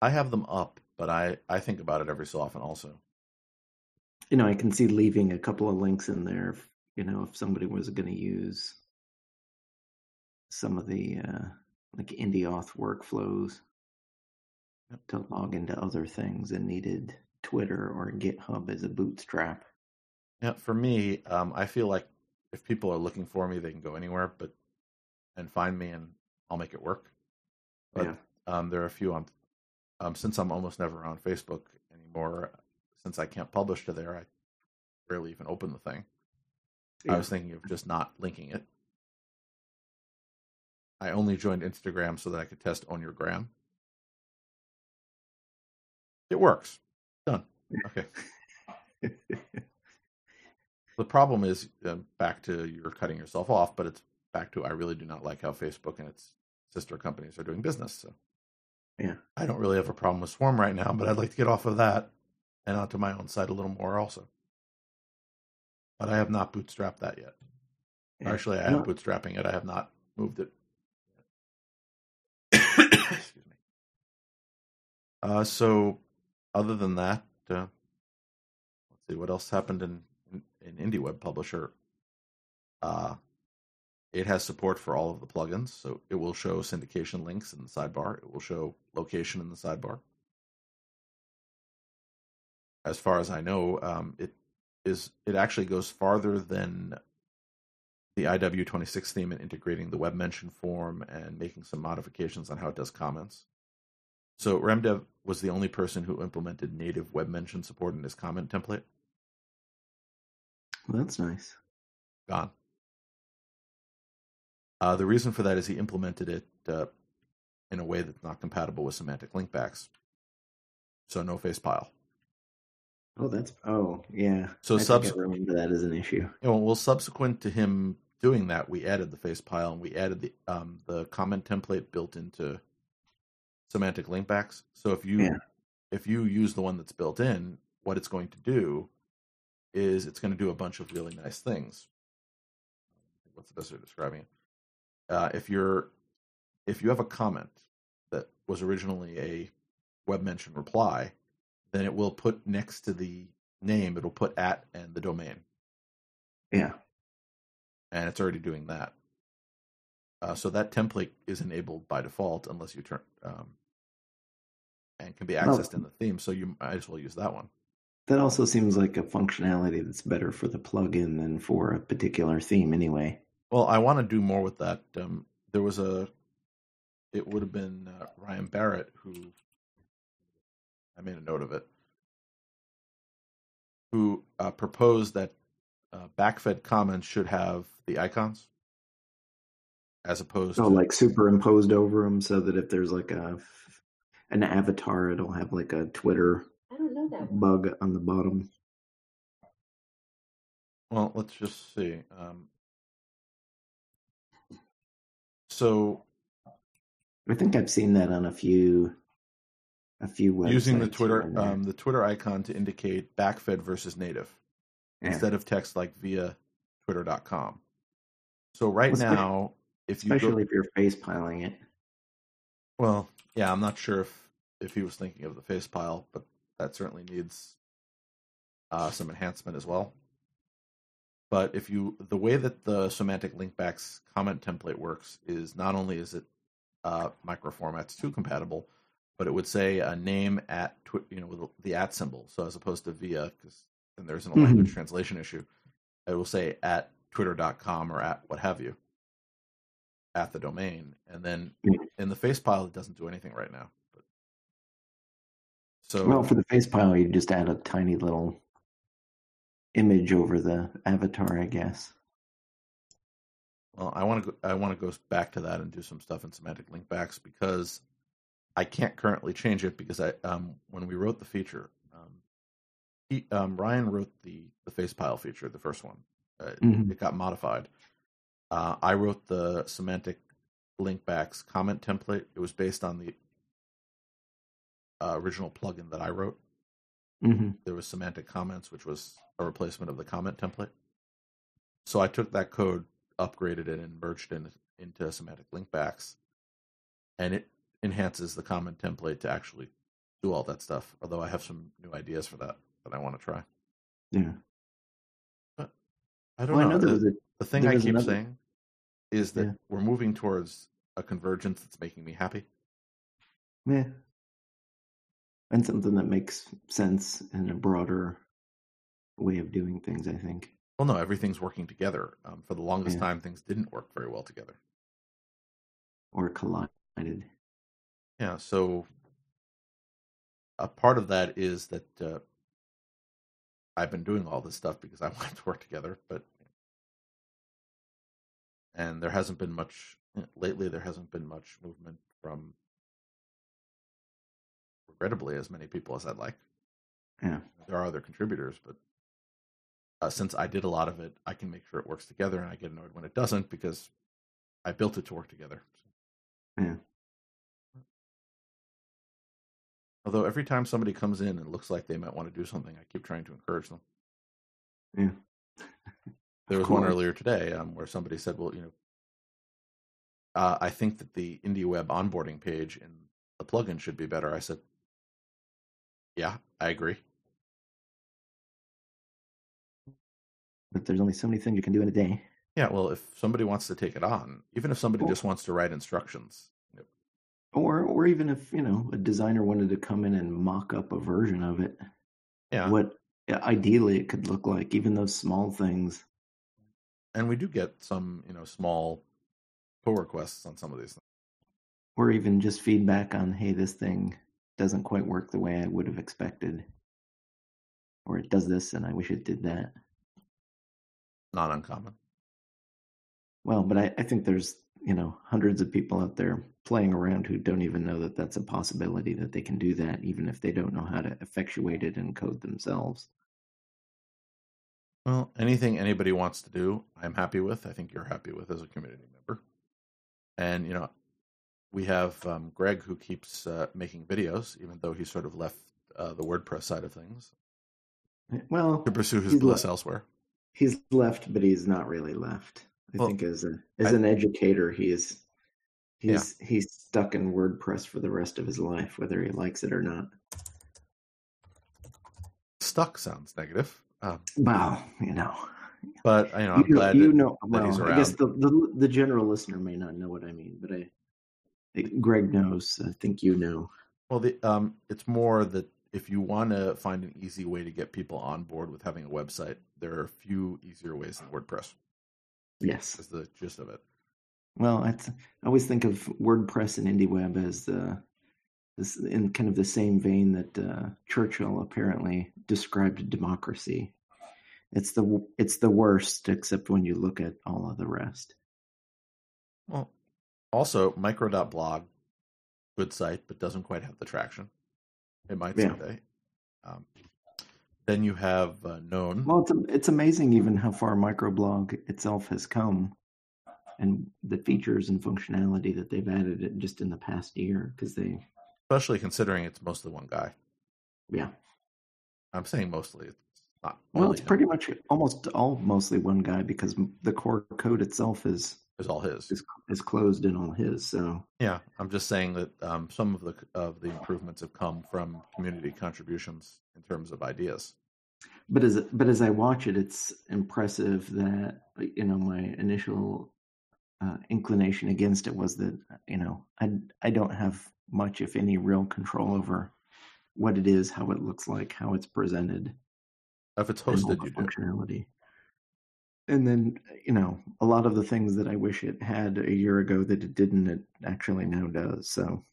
I have them up, but I, I think about it every so often also. you know I can see leaving a couple of links in there. If, you know, if somebody was going to use some of the uh, like indie auth workflows to log into other things and needed Twitter or GitHub as a bootstrap. Yeah, for me, um, I feel like if people are looking for me, they can go anywhere, but and find me, and I'll make it work. But Yeah. um, there are a few on. Um, since I'm almost never on Facebook anymore, since I can't publish to there, I rarely even open the thing. I was thinking of just not linking it. I only joined Instagram so that I could test OwnYourGram. It works. Done. Okay. The problem is uh, back to you're cutting yourself off, but it's back to I really do not like how Facebook and its sister companies are doing business. So Yeah. I don't really have a problem with Swarm right now, but I'd like to get off of that and onto my own site a little more also. But I have not bootstrapped that yet. Yeah. Actually, I am No. bootstrapping it. I have not moved it. Excuse me. Uh, so, other than that, uh, let's see what else happened in, in, in Indie Web Publisher. Uh, it has support for all of the plugins, so it will show syndication links in the sidebar. It will show location in the sidebar. As far as I know, um, it is it actually goes farther than the IW26 theme in integrating the web mention form and making some modifications on how it does comments. So Raam Dev was the only person who implemented native web mention support in his comment template. Well, that's nice. Gone. Uh, the reason for that is he implemented it uh, in a way that's not compatible with semantic linkbacks. So no face pile. Oh, that's oh yeah. So I subs- I remember that as an issue. You know, well, subsequent to him doing that, we added the face pile and we added the um, the comment template built into semantic linkbacks. So if you Yeah. if you use the one that's built in, what it's going to do is it's going to do a bunch of really nice things. What's the best way of describing it? Uh, if you're if you have a comment that was originally a web mention reply, then it will put next to the name, it'll put at and the domain Yeah. and it's already doing that. Uh, so that template is enabled by default unless you turn um, and can be Well- accessed in the theme. So you might as well use that one. That also seems like a functionality that's better for the plugin than for a particular theme anyway. Well, I want to do more with that. Um, there was a, it would have been uh, Ryan Barrett who, I made a note of it, who uh, proposed that uh, backfed comments should have the icons as opposed So to like superimposed over them so that if there's like a an avatar, it'll have like a Twitter I don't know that. bug on the bottom. Well, let's just see. Um, so I think I've seen that on a few a few websites. using the Twitter um, the Twitter icon to indicate backfed versus native Yeah. instead of text like via twitter.com. So right Well, especially- now, if you especially go, if you're face piling it. well, yeah, I'm not sure if if he was thinking of the face pile, but that certainly needs uh, some enhancement as well. But if you the way that the semantic linkbacks comment template works is not only is it uh, microformats two compatible, but it would say a name at twi- you know with the at symbol. So as opposed to via, because then there's a Mhm. language translation issue, it will say at twitter.com or at what have you at the domain, and then in the face pile it doesn't do anything right now. But so Well, for the face pile, you just add a tiny little image over the avatar, I guess. Well, I want to go, I want to go back to that and do some stuff in semantic linkbacks because I can't currently change it because I um when we wrote the feature, um, he, um Ryan wrote the the face pile feature, the first one. Uh, Mhm. It got modified. Uh, I wrote the semantic linkbacks comment template. It was based on the uh, original plugin that I wrote. hmm There was semantic comments, which was a replacement of the comment template. So I took that code, upgraded it, and merged it in, into semantic linkbacks, and it enhances the comment template to actually do all that stuff. Although I have some new ideas for that that I want to try. Yeah. I don't Well, I know. know there The- was a The thing I keep another- saying is that Yeah. we're moving towards a convergence that's making me happy. yeah, and something that makes sense in a broader way of doing things. I think. Well, no, everything's working together. Um, for the longest Yeah. time, things didn't work very well together. Or collided. Yeah, so a part of that is that uh, I've been doing all this stuff because I want it to work together, but and there hasn't been much lately. There hasn't been much movement from, regrettably, as many people as I'd like. Yeah. There are other contributors, but uh, since I did a lot of it, I can make sure it works together, and I get annoyed when it doesn't because I built it to work together. Yeah. Although every time somebody comes in and looks like they might want to do something, I keep trying to encourage them. Yeah. There was one earlier today um, where somebody said, "Well, you know, uh, I think that the IndieWeb onboarding page in the plugin should be better." I said, "Yeah, I agree." But there's only so many things you can do in a day. Yeah, well, if somebody wants to take it on, even if somebody Cool. just wants to write instructions, you know, Or or even if, you know, a designer wanted to come in and mock up a version of it, yeah, what ideally it could look like, even those small things. And we do get some, you know, small pull requests on some of these things. Or even just feedback on, hey, this thing doesn't quite work the way I would have expected. Or it does this and I wish it did that. Not uncommon. Well, but I, I think there's, you know, hundreds of people out there playing around who don't even know that that's a possibility that they can do that, even if they don't know how to effectuate it in code themselves. Well, anything anybody wants to do, I'm happy with. I think you're happy with as a community member. And you know, we have um, Greg who keeps uh, making videos, even though he sort of left uh, the WordPress side of things Well, to pursue his bliss le- elsewhere. he's left, but he's not really left. I Well, think as a as I- an educator, he is he's he's stuck in WordPress for the rest of his life, whether he likes it or not. Stuck sounds negative, um, Well, you know, but you know, I'm you, glad you that, know. that he's Well, I guess the, the the general listener may not know what I mean, but I, I Greg knows. I think you know. Well, the, um, it's more that if you want to find an easy way to get people on board with having a website, there are a few easier ways than WordPress. Yes. Is the gist of it. Well, I always think of WordPress and IndieWeb as the this in kind of the same vein that uh, Churchill apparently described democracy. It's the it's the worst, except when you look at all of the rest. Well, also micro.blog, good site, but doesn't quite have the traction. It might Yeah. someday. Um, then you have uh, known. Well, it's it's amazing even how far microblog itself has come, and the features and functionality that they've added just in the past year. Because they, especially considering it's mostly one guy. yeah, I'm saying mostly. It's not. well, it's him. pretty much almost all mostly one guy because the core code itself is It's all his. is is closed and all his. So Yeah, I'm just saying that um, some of the of the improvements have come from community contributions in terms of ideas. but as but as I watch it, it's impressive that you know my initial uh, inclination against it was that you know I I don't have much, if any, real control over what it is, how it looks like, how it's presented, If it's hosted, you do. functionality. And then you know a lot of the things that I wish it had a year ago that it didn't, it actually now does. So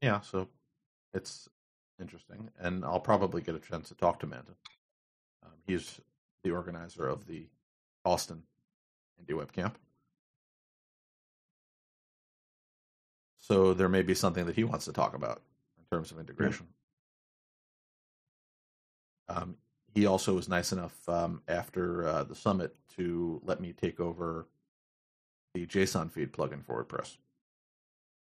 Yeah, so it's interesting, and I'll probably get a chance to talk to Manton. Um, he's the organizer of the Austin Indie Web Camp, So there may be something that he wants to talk about in terms of integration. Um, he also was nice enough um, after uh, the summit to let me take over the JSON feed plugin for WordPress,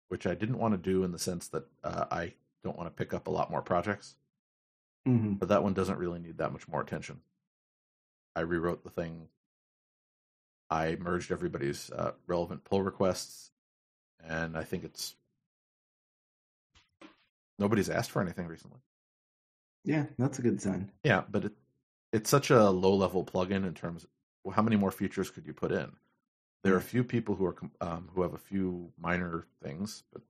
which I didn't want to do in the sense that uh, I don't want to pick up a lot more projects, hmm but that one doesn't really need that much more attention. I rewrote the thing. I merged everybody's uh, relevant pull requests, and I think it's nobody's asked for anything recently. Yeah, that's a good sign. Yeah, but it it's such a low level plugin in terms. Of, well, how many more features could you put in? There are a few people who are um, who have a few minor things, but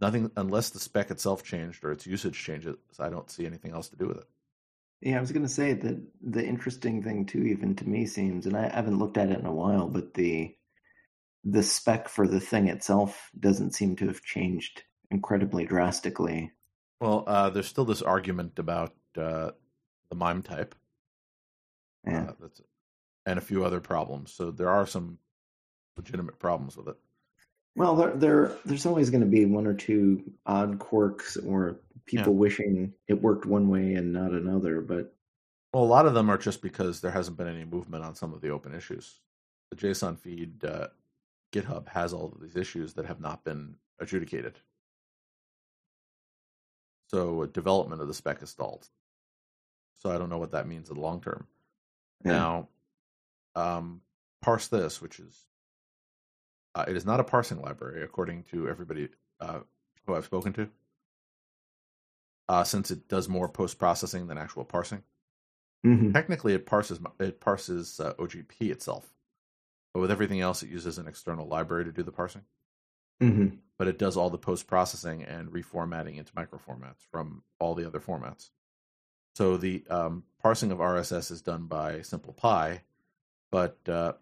nothing unless the spec itself changed or its usage changes. I don't see anything else to do with it. Yeah, I was going to say that the interesting thing too, even to me, seems, and I haven't looked at it in a while, but the the spec for the thing itself doesn't seem to have changed incredibly drastically. Well, uh, there's still this argument about uh, the MIME type. Yeah. Uh, that's and a few other problems. So there are some legitimate problems with it. Well, there, there, there's always going to be one or two odd quirks or people Yeah. wishing it worked one way and not another. But Well, a lot of them are just because there hasn't been any movement on some of the open issues. The JSON feed uh, GitHub has all of these issues that have not been adjudicated. So development of the spec is stalled. So I don't know what that means in the long term. yeah. Now, um, parse this, which is uh, it is not a parsing library according to everybody uh, who I've spoken to, uh, since it does more post processing than actual parsing. hmm Technically, it parses it parses uh, OGP itself, but with everything else, it uses an external library to do the parsing. hmm But it does all the post processing and reformatting into microformats from all the other formats. So the um, parsing of RSS is done by SimplePie, but uh,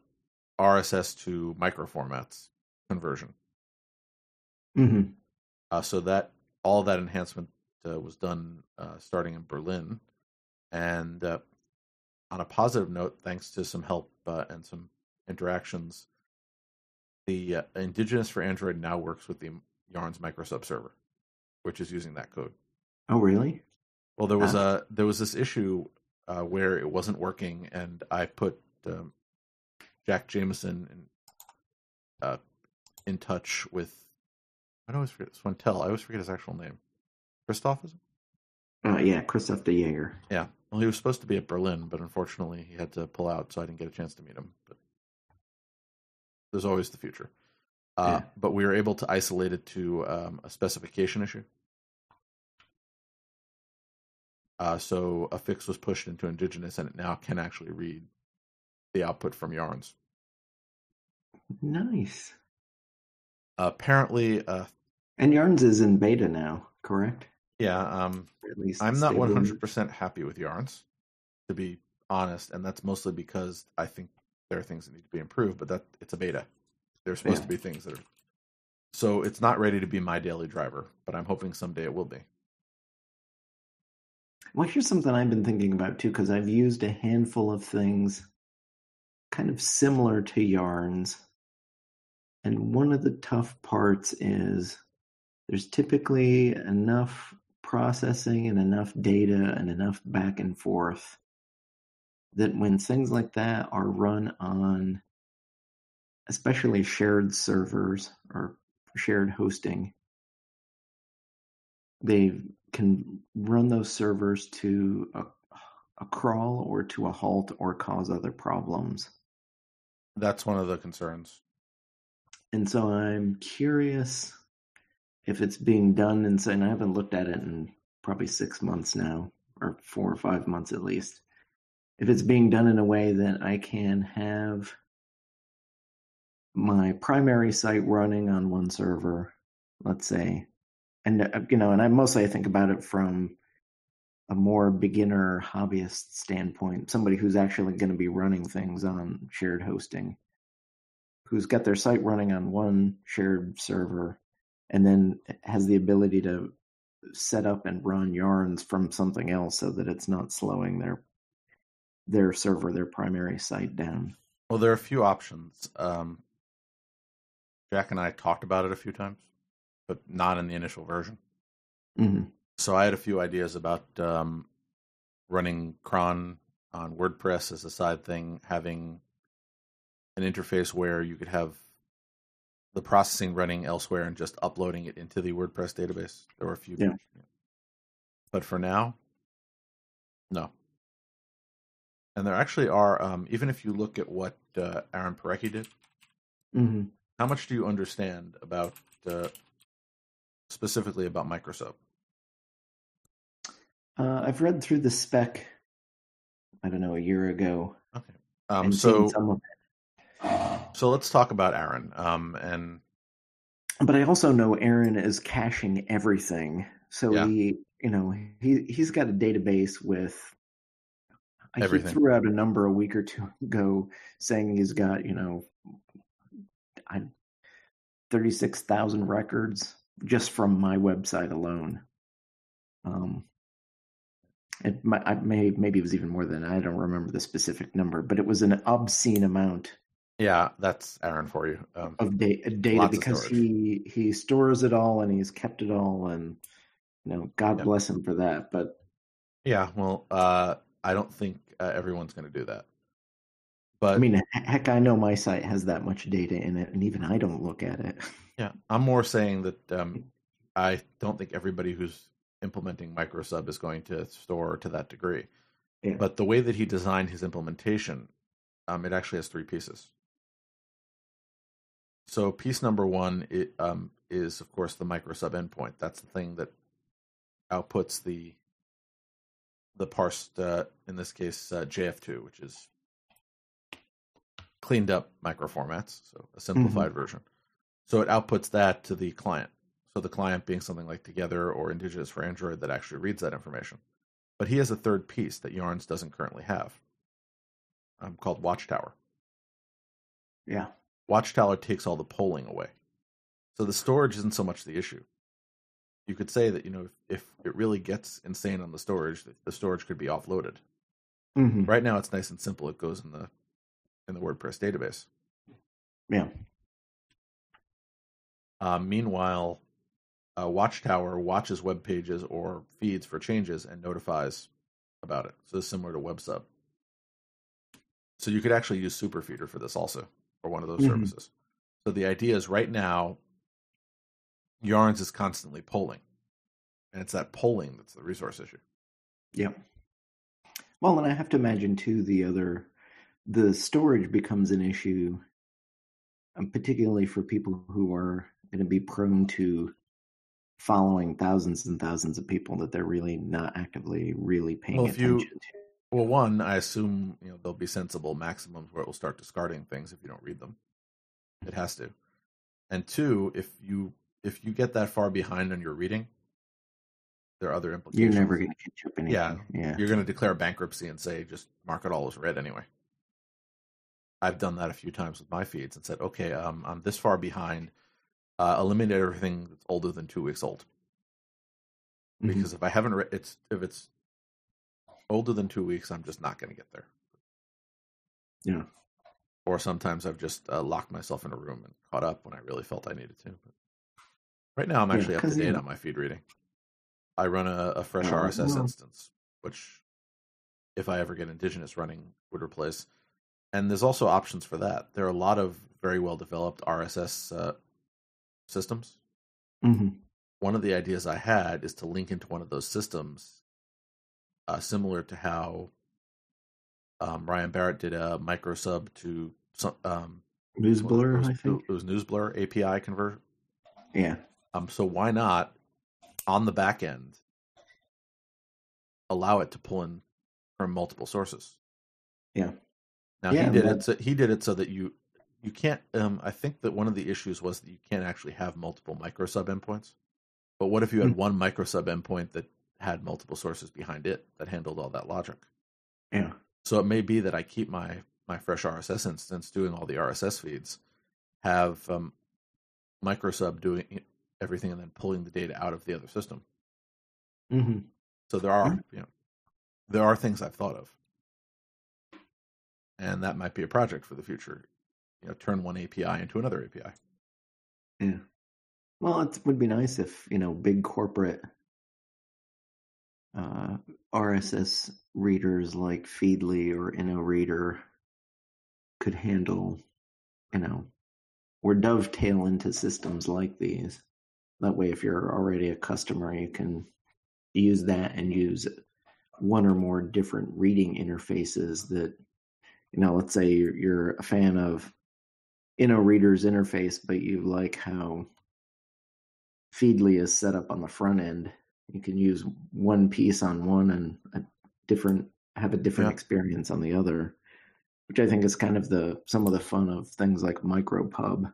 RSS to microformats conversion. hmm Uh, so that all that enhancement uh, was done uh, starting in Berlin, and uh, on a positive note, thanks to some help uh, and some interactions, the uh, Indigenous for Android now works with the Yarns microsub server, which is using that code. Oh, really? Well, there was a there was this issue uh, where it wasn't working, and I put um, Jack Jamieson in uh, in touch with. I always forget swentel. I always forget his actual name. Kristof is it? Uh, yeah, Kristof De Jaeger. Yeah. Well, he was supposed to be at Berlin, but unfortunately he had to pull out, so I didn't get a chance to meet him. There's always the future. Uh, Yeah. But we were able to isolate it to um, a specification issue. Uh, so a fix was pushed into Indigenous, and it now can actually read the output from Yarns. Nice. apparently, uh, And Yarns is in beta now, correct? yeah, um, at least I'm not 100% happy with Yarns, to be honest, and that's mostly because I think there are things that need to be improved, but that it's a beta. There's supposed Yeah. to be things that are so it's not ready to be my daily driver, but I'm hoping someday it will be. Well, here's something I've been thinking about too, because I've used a handful of things kind of similar to yarns. And one of the tough parts is there's typically enough processing and enough data and enough back and forth that when things like that are run on especially shared servers or shared hosting, they can run those servers to a, a crawl or to a halt or cause other problems. That's one of the concerns. And so I'm curious if it's being done and so and I haven't looked at it in probably six months now, or four or five months at least. If it's being done in a way that I can have my primary site running on one server, let's say, and uh, you know, and I mostly I think about it from a more beginner hobbyist standpoint, somebody who's actually going to be running things on shared hosting, who's got their site running on one shared server, and then has the ability to set up and run yarns from something else so that it's not slowing their their server, their primary site down. Well, there are a few options. Um, Jack and I talked about it a few times. but not in the initial version. hmm So I had a few ideas about um, running cron on WordPress as a side thing, having an interface where you could have the processing running elsewhere and just uploading it into the WordPress database. There were a few, Yeah. but for now, no. And there actually are, um, even if you look at what uh, Aaron Parecki did, hmm how much do you understand about uh, specifically about Microsub? Uh, I've read through the spec. I don't know a year ago. Okay. Um, so seen some of it. So let's talk about Aaron. Um, and But I also know Aaron is caching everything. So Yeah. he, you know, he he's got a database with. I he threw out a number a week or two ago saying he's got you know, I thirty six thousand records just from my website alone. Um, it might, I may maybe it was even more than. I don't remember the specific number, but it was an obscene amount yeah, that's Aaron for you. Um, of da- data Lots of because he he stores it all and he's kept it all and you know God Yep. bless him for that. But yeah, well, uh, I don't think uh, everyone's going to do that. But I mean, heck, I know my site has that much data in it, and even I don't look at it. yeah, I'm more saying that um, I don't think everybody who's implementing microsub is going to store to that degree. Yeah. But the way that he designed his implementation, um, it actually has three pieces. So piece number one it, um, is, of course, the microsub endpoint. That's the thing that outputs the the parsed, uh, in this case, uh, JF2, which is cleaned up microformats, so a simplified version. So it outputs that to the client. So the client being something like Together or Indigenous for Android that actually reads that information. But he has a third piece that Yarns doesn't currently have, um, called Watchtower. Yeah, Watchtower takes all the polling away. So the storage isn't so much the issue. You could say that, you know, if, if it really gets insane on the storage, the storage could be offloaded. hmm Right now it's nice and simple. It goes in the in the WordPress database. yeah, Uh, meanwhile, uh, Watchtower watches web pages or feeds for changes and notifies about it. So it's similar to WebSub. So you could actually use Superfeedr for this also, or one of those Mhm. services. So the idea is right now, Yarns is constantly polling, and it's that polling that's the resource issue. yeah. Well, and I have to imagine too the other, the storage becomes an issue, um, particularly for people who are going to be prone to following thousands and thousands of people that they're really not actively really paying Well, if you- attention to. Well, one, I assume you know there'll be sensible maximums where it will start discarding things if you don't read them. It has to. And two, if you if you get that far behind on your reading, there are other implications. You're never going to catch up anything. Yeah. yeah. You're going to declare bankruptcy and say just mark it all as read anyway. I've done that a few times with my feeds and said, okay, um, I'm this far behind. Uh, eliminate everything that's older than two weeks old Mhm. because if I haven't, read, it's if it's older than two weeks, I'm just not going to get there. Yeah. Or sometimes I've just uh, locked myself in a room and caught up when I really felt I needed to. But right now, I'm Yeah, actually up to date know- on my feed reading. I run a, a fresh Oh, RSS well. instance, which, if I ever get Indigenous running, would replace. And there's also options for that. There are a lot of very well developed RSS uh, systems hmm one of the ideas I had is to link into one of those systems, uh, similar to how um, Ryan Barrett did a micro sub to some um, News it Blur, was, I think. it was NewsBlur API convert. Yeah. Um, so why not on the back end allow it to pull in from multiple sources? Yeah. Now Yeah, he did well- it. So he did it so that you you can't. Um, I think that one of the issues was that you can't actually have multiple micro sub endpoints. But what if you had Hmm. one microsub endpoint that had multiple sources behind it that handled all that logic? Yeah. So it may be that I keep my my FreshRSS instance doing all the RSS feeds, have um, microsub doing everything, and then pulling the data out of the other system. hmm So there are you know there are things I've thought of, and that might be a project for the future. You know, turn one API into another API. Yeah. Well, it would be nice if you know big corporate uh, RSS readers like Feedly or Inoreader could handle, you know, or dovetail into systems like these. That way, if you're already a customer, you can use that and use one or more different reading interfaces that, you know, let's say you're, you're a fan of Inoreader's interface, but you like how Feedly is set up on the front end. You can use one piece on one and a different have a different Yeah. experience on the other, which I think is kind of the some of the fun of things like micropub.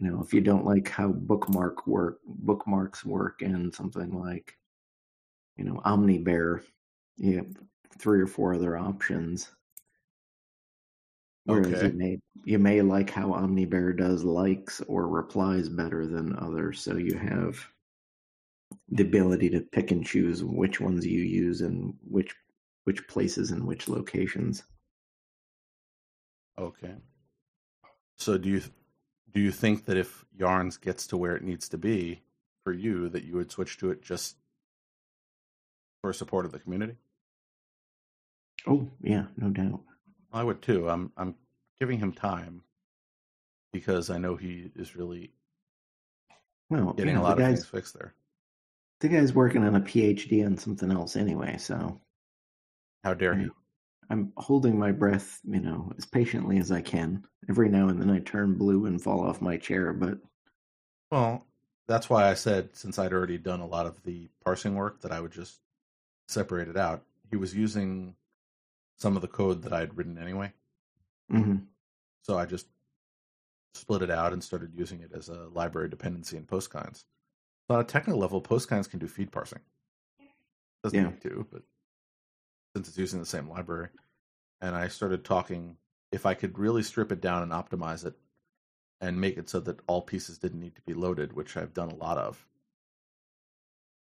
You know, if you don't like how bookmark work bookmarks work in something like, you know, Omnibear, you have three or four other options. Whereas Okay. you may you may like how Omnibear does likes or replies better than others, so you have the ability to pick and choose which ones you use and which which places and which locations. Okay. So do you do you think that if Yarns gets to where it needs to be for you, that you would switch to it just for support of the community? Oh yeah, no doubt. I would too. I'm I'm giving him time because I know he is really Well, getting you a lot of things fixed there. the guy's working on a PhD on something else anyway, so How dare he? I'm holding my breath, you know, as patiently as I can. Every now and then I turn blue and fall off my chair, but Well, that's why I said since I'd already done a lot of the parsing work that I would just separate it out. He was using some of the code that I'd written anyway, mhm. so I just split it out and started using it as a library dependency in Post Kinds. So on a technical level, Post Kinds can do feed parsing. Doesn't Yeah. need to, but since it's using the same library, and I started talking if I could really strip it down and optimize it and make it so that all pieces didn't need to be loaded, which I've done a lot of.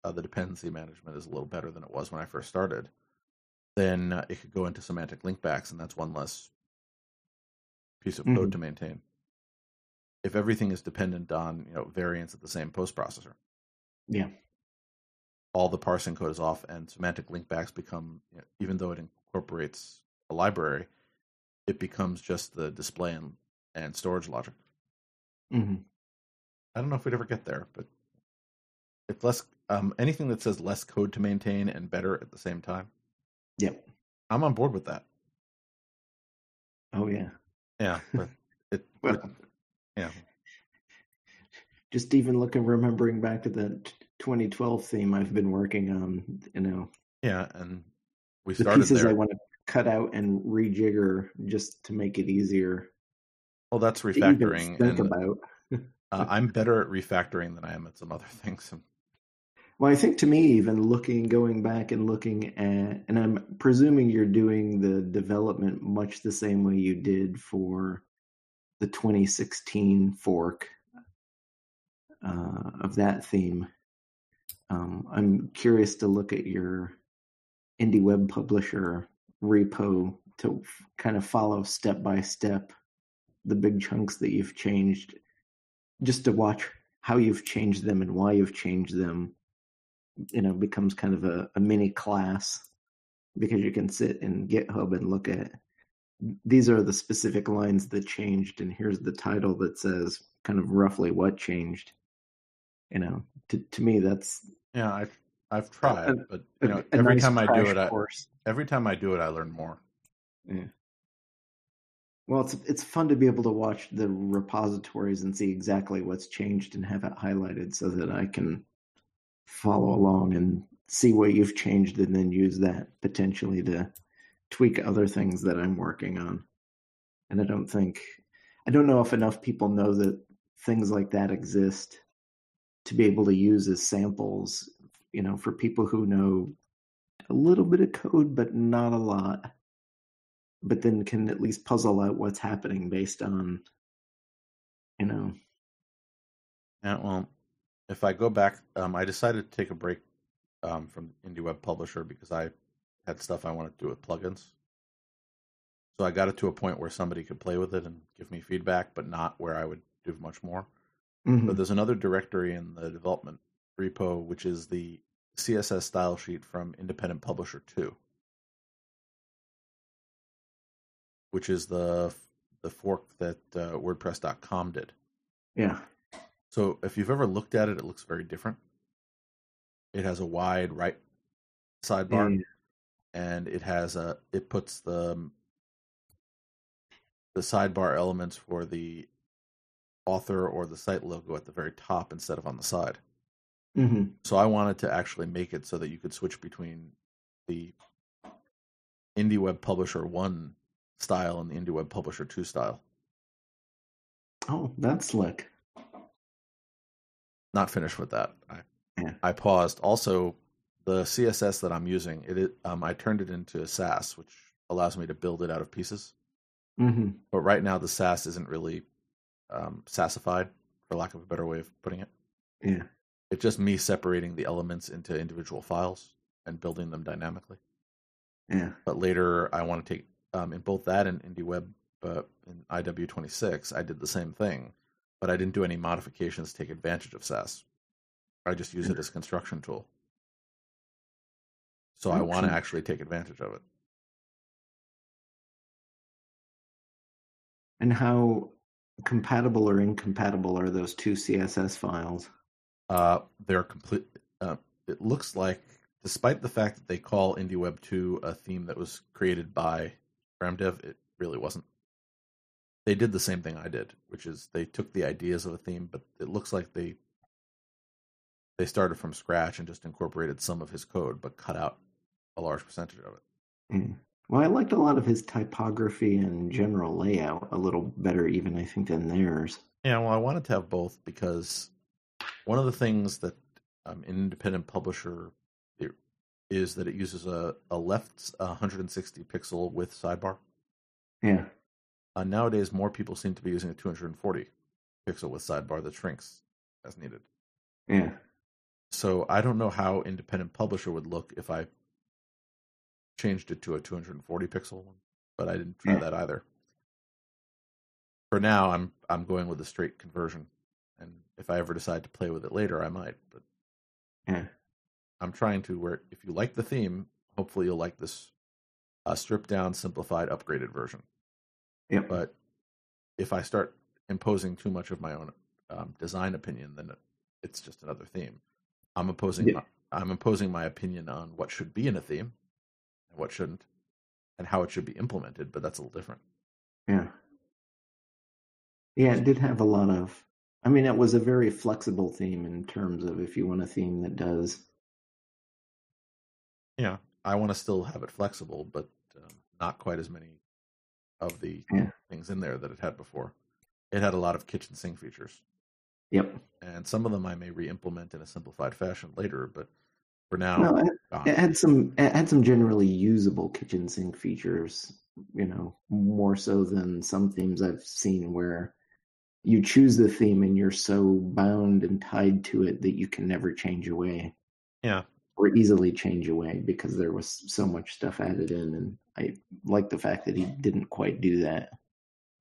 Uh, the dependency management is a little better than it was when I first started. Then uh, it could go into semantic linkbacks, and that's one less piece of code Mhm. to maintain. If everything is dependent on you know variants of the same post processor, yeah. All the parsing code is off, and semantic linkbacks become you know, even though it incorporates a library, it becomes just the display and, and storage logic. hmm I don't know if we'd ever get there, but it's less um, anything that says less code to maintain and better at the same time. Yep. I'm on board with that. Oh yeah. Yeah, but it, Well, it yeah, just even looking remembering back to the 2012 theme I've been working on, you know, yeah, and we the pieces there. I want to cut out and rejigger just to make it easier well, that's to refactoring, think and about. uh, I'm better at refactoring than I am at some other things. Well, I think to me, even looking, going back and looking at, and I'm presuming you're doing the development much the same way you did for the 2016 fork uh, of that theme. Um, I'm curious to look at your indie web publisher repo to kind of follow step by step the big chunks that you've changed, just to watch how you've changed them and why you've changed them. You know becomes kind of a, a mini class because you can sit in github and look at these are the specific lines that changed and here's the title that says kind of roughly what changed. You know to, to me that's Yeah, I've I've tried, a- but you know, a every nice time I do it, I, course. every time I do it, I learn more. Yeah. Well it's it's fun to be able to watch the repositories and see exactly what's changed and have it highlighted so that i can follow along and see what you've changed and then use that potentially to tweak other things that I'm working on. And I don't think I don't know if enough people know that things like that exist to be able to use as samples, you know, for people who know a little bit of code but not a lot. But then can at least puzzle out what's happening based on you know. Yeah, well, if I go back, um, I decided to take a break um, from Indie Web Publisher because I had stuff I wanted to do with plugins. So I got it to a point where somebody could play with it and give me feedback, but not where I would do much more. Mhm. But there's another directory in the development repo, which is the CSS style sheet from Independent Publisher 2, which is the the fork that uh, WordPress.com did. Yeah. So if you've ever looked at it, it looks very different. It has a wide right sidebar, Yeah. and it has a it puts the the sidebar elements for the author or the site logo at the very top instead of on the side. hmm So I wanted to actually make it so that you could switch between the Indie Web Publisher 1 style and the Indie Web Publisher 2 style. Oh, that's slick. Not finished with that. I Yeah. I paused. Also, the CSS that I'm using, it, um I turned it into a Sass, which allows me to build it out of pieces. hmm But right now the Sass isn't really um sassified, for lack of a better way of putting it. Yeah. It's just me separating the elements into individual files and building them dynamically. Yeah. but later I want to take um, in both that and IndieWeb uh, in IW26, I did the same thing, but I didn't do any modifications to take advantage of Sass. I just use it as a construction tool. So I want to actually take advantage of it. And how compatible or incompatible are those two CSS files? Uh, they're complete. Uh, it looks like, despite the fact that they call IndieWeb 2 a theme that was created by Raam Dev, it really wasn't. They did the same thing I did, which is they took the ideas of a theme, but it looks like they they started from scratch and just incorporated some of his code, but cut out a large percentage of it. Yeah. Well, I liked a lot of his typography and general layout a little better, even I think, than theirs. Yeah, well, I wanted to have both because one of the things that um, an independent publisher is that it uses a, a left 160 pixel width sidebar. Yeah. Uh, nowadays, more people seem to be using a 240 pixel width sidebar that shrinks as needed. Yeah. So I don't know how independent publisher would look if I changed it to a 240 pixel one, but I didn't try Yeah. that either. For now, I'm I'm going with a straight conversion, and if I ever decide to play with it later, I might. But Yeah. I'm trying to where if you like the theme, hopefully you'll like this uh, stripped down, simplified, upgraded version. Yep. But if I start imposing too much of my own um, design opinion, then it's just another theme. I'm opposing. Yeah. My, I'm imposing my opinion on what should be in a theme and what shouldn't, and how it should be implemented. But that's a little different. Yeah. Yeah, it did have a lot of. I mean, it was a very flexible theme in terms of if you want a theme that does. Yeah, I want to still have it flexible, but um, not quite as many of the Yeah. things in there that it had before. It had a lot of kitchen sink features. Yep. and some of them I may re-implement in a simplified fashion later. But for now, No, it, it had some. It had some generally usable kitchen sink features. You know, more so than some themes I've seen where you choose the theme and you're so bound and tied to it that you can never change away. Yeah. Or easily change away because there was so much stuff added in, and I like the fact that he didn't quite do that.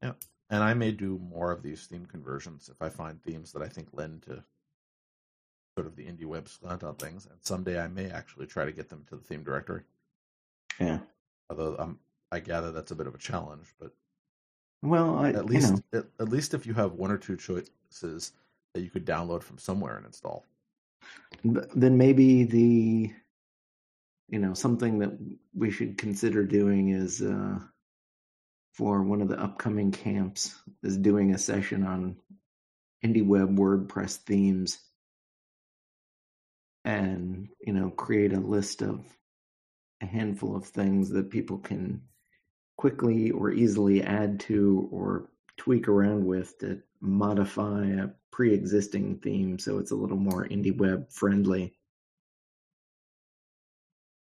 Yeah. And I may do more of these theme conversions if I find themes that I think lend to sort of the indie web slant on things. And someday I may actually try to get them to the theme directory. Yeah. Although um, I gather that's a bit of a challenge, but Well, I, at least at, at least if you have one or two choices that you could download from somewhere and install. then maybe the you know something that we should consider doing is uh for one of the upcoming camps is doing a session on IndieWeb WordPress themes and you know create a list of a handful of things that people can quickly or easily add to or tweak around with to modify a pre-existing theme so it's a little more indie web friendly.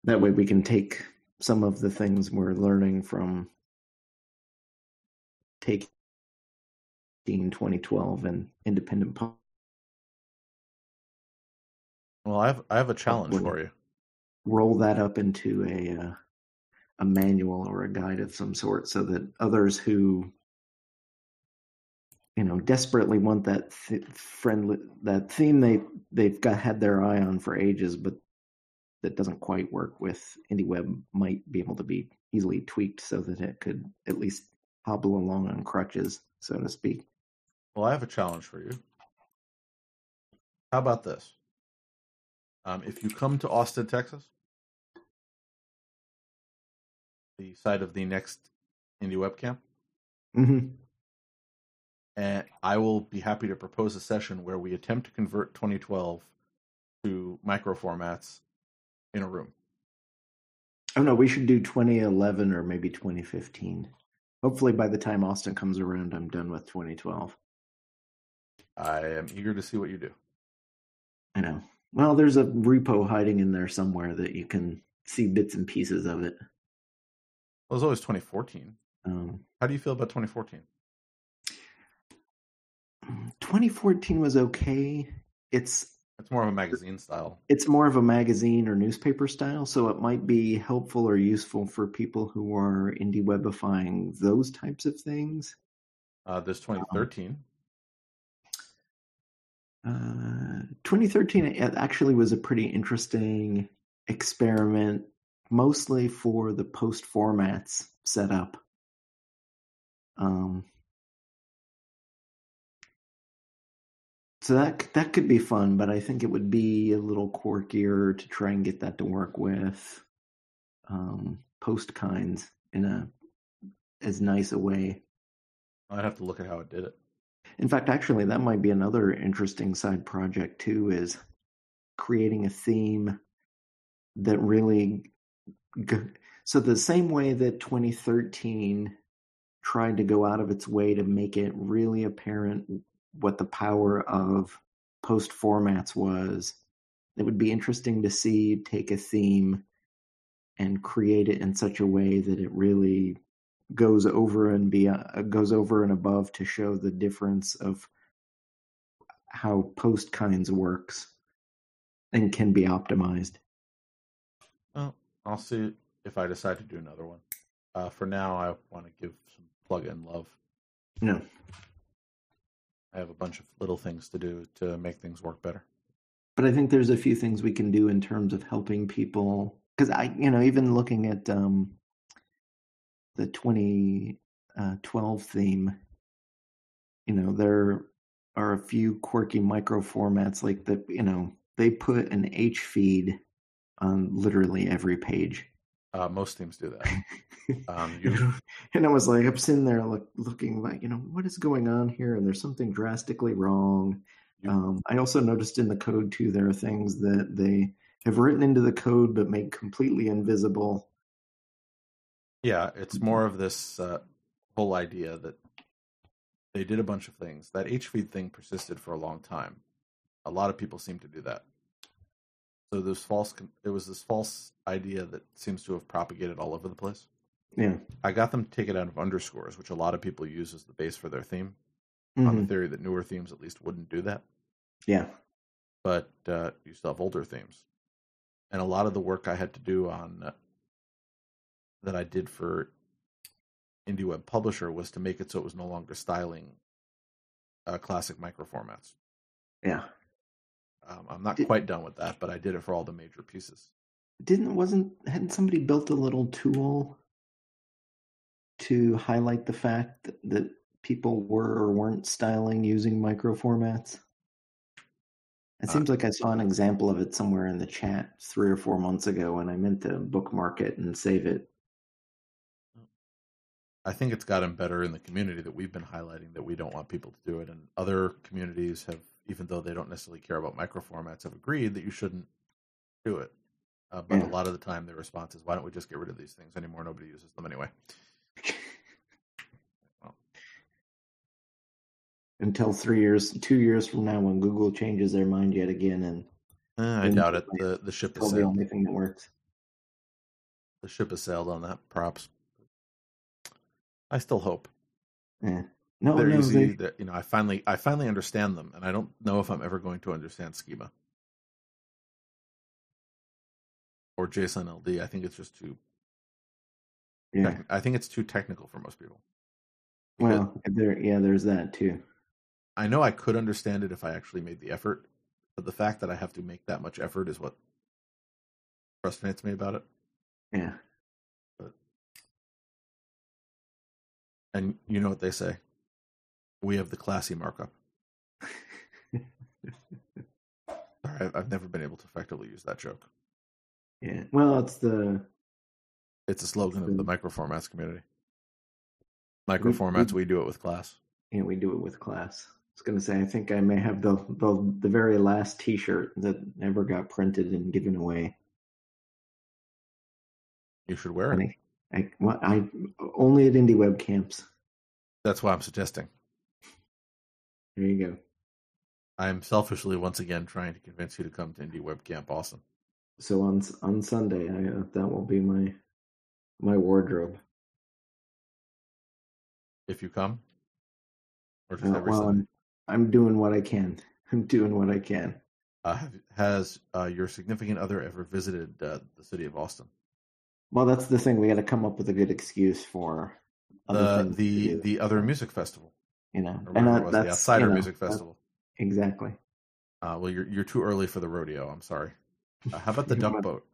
That way we can take some of the things we're learning from taking 2012 and independent Well, I have I have a challenge for you. roll that up into a uh, a manual or a guide of some sort so that others who you know desperately want that th- friendly that theme they they've got had their eye on for ages, but that doesn't quite work with IndieWeb might be able to be easily tweaked so that it could at least hobble along on crutches, so to speak. Well, I have a challenge for you. How about this? Um, if you come to Austin, Texas, the site of the next Indie Webcam, hmm and I will be happy to propose a session where we attempt to convert 2012 to micro formats in a room. Oh no, we should do 2011 or maybe 2015. Hopefully, by the time Austin comes around, I'm done with 2012. I am eager to see what you do. I know. Well, there's a repo hiding in there somewhere that you can see bits and pieces of it. Well, it was always 2014. Um, How do you feel about 2014? 2014 was okay. It's It's more of a magazine style. it's more of a magazine or newspaper style, so it might be helpful or useful for people who are indie webifying those types of things. Uh, there's 2013. Uh, 2013 actually was a pretty interesting experiment, mostly for the post formats setup. Um, so that that could be fun, but I think it would be a little quirkier to try and get that to work with um, post kinds in a as nice a way. I'd have to look at how it did it. In fact, actually, that might be another interesting side project too. Is creating a theme that really. So the same way that 2013 tried to go out of its way to make it really apparent what the power of post formats was, it would be interesting to see take a theme and create it in such a way that it really goes over and be uh, goes over and above to show the difference of how post kinds works and can be optimized. Well, I'll see if I decide to do another one. Uh, for now, I want to give some plug-in love. No, I have a bunch of little things to do to make things work better. but I think there's a few things we can do in terms of helping people because I, you know, even looking at um, the 2012 theme, you know, there are a few quirky micro formats like the, you know, they put an H feed on literally every page. Uh, most teams do that. Um, you, and I was like, I'm sitting there look, looking like, you know, what is going on here? And there's something drastically wrong. Um, I also noticed in the code too, there are things that they have written into the code but made completely invisible. Yeah, it's more of this uh, whole idea that they did a bunch of things. That HFeed thing persisted for a long time. A lot of people seem to do that. So there's false. it was this false idea that seems to have propagated all over the place. Yeah. I got them to take it out of underscores, which a lot of people use as the base for their theme, on the Mhm. theory that newer themes at least wouldn't do that. Yeah. But uh, you still have older themes, and a lot of the work I had to do on uh, that I did for IndieWeb Publisher was to make it so it was no longer styling uh, classic micro formats. Yeah. Um, I'm not Did- quite done with that, but I did it for all the major pieces. Didn't, wasn't, hadn't somebody built a little tool to highlight the fact that, that people were or weren't styling using micro formats? It Uh, seems like I saw an example of it somewhere in the chat three or four months ago, and I meant to bookmark it and save it. I think it's gotten better in the community that we've been highlighting that we don't want people to do it, and other communities have, even though they don't necessarily care about micro formats, have agreed that you shouldn't do it. Uh, but Yeah. a lot of the time, their response is, "Why don't we just get rid of these things anymore? Nobody uses them anyway." Well, Until three years, two years from now, when Google changes their mind yet again, and eh, I doubt it. the The ship has the only thing that works. The ship has sailed on that. Props. I still hope Yeah. No, they're no, easy. they, That you know, I finally, I finally understand them, and I don't know if I'm ever going to understand schema or JSON LD. I think it's just too yeah. Techn- I think it's too technical for most people. Because- Well, there, yeah, there's that too. I know I could understand it if I actually made the effort, but the fact that I have to make that much effort is what frustrates me about it. Yeah. And you know what they say? We have the classy markup. Sorry, I've- never been able to effectively use that joke. Yeah. Well, it's the It's a slogan of the Mm. microformats community. Microformats, we do it with class. yeah, we do it with class. I was gonna say I think I may have the the, the very last T-shirt that ever got printed and given away. You should wear it. I, I, only at indie web camps. That's why I'm suggesting. There you go. I am selfishly once again trying to convince you to come to Indie Web Camp Awesome. So on on Sunday, I, uh, that will be my my wardrobe. If you come, or just Uh, every well, Sunday. I'm, I'm doing what I can. I'm doing what I can. Uh, have, has uh, your significant other ever visited uh, the city of Austin? Well, that's the thing. We got to come up with a good excuse for other The the the other music festival, you know, or and whatever that, it was, the Outsider you know, Music Festival. exactly. Uh, well, you're you're too early for the rodeo. I'm sorry. Uh, how about the duck boat?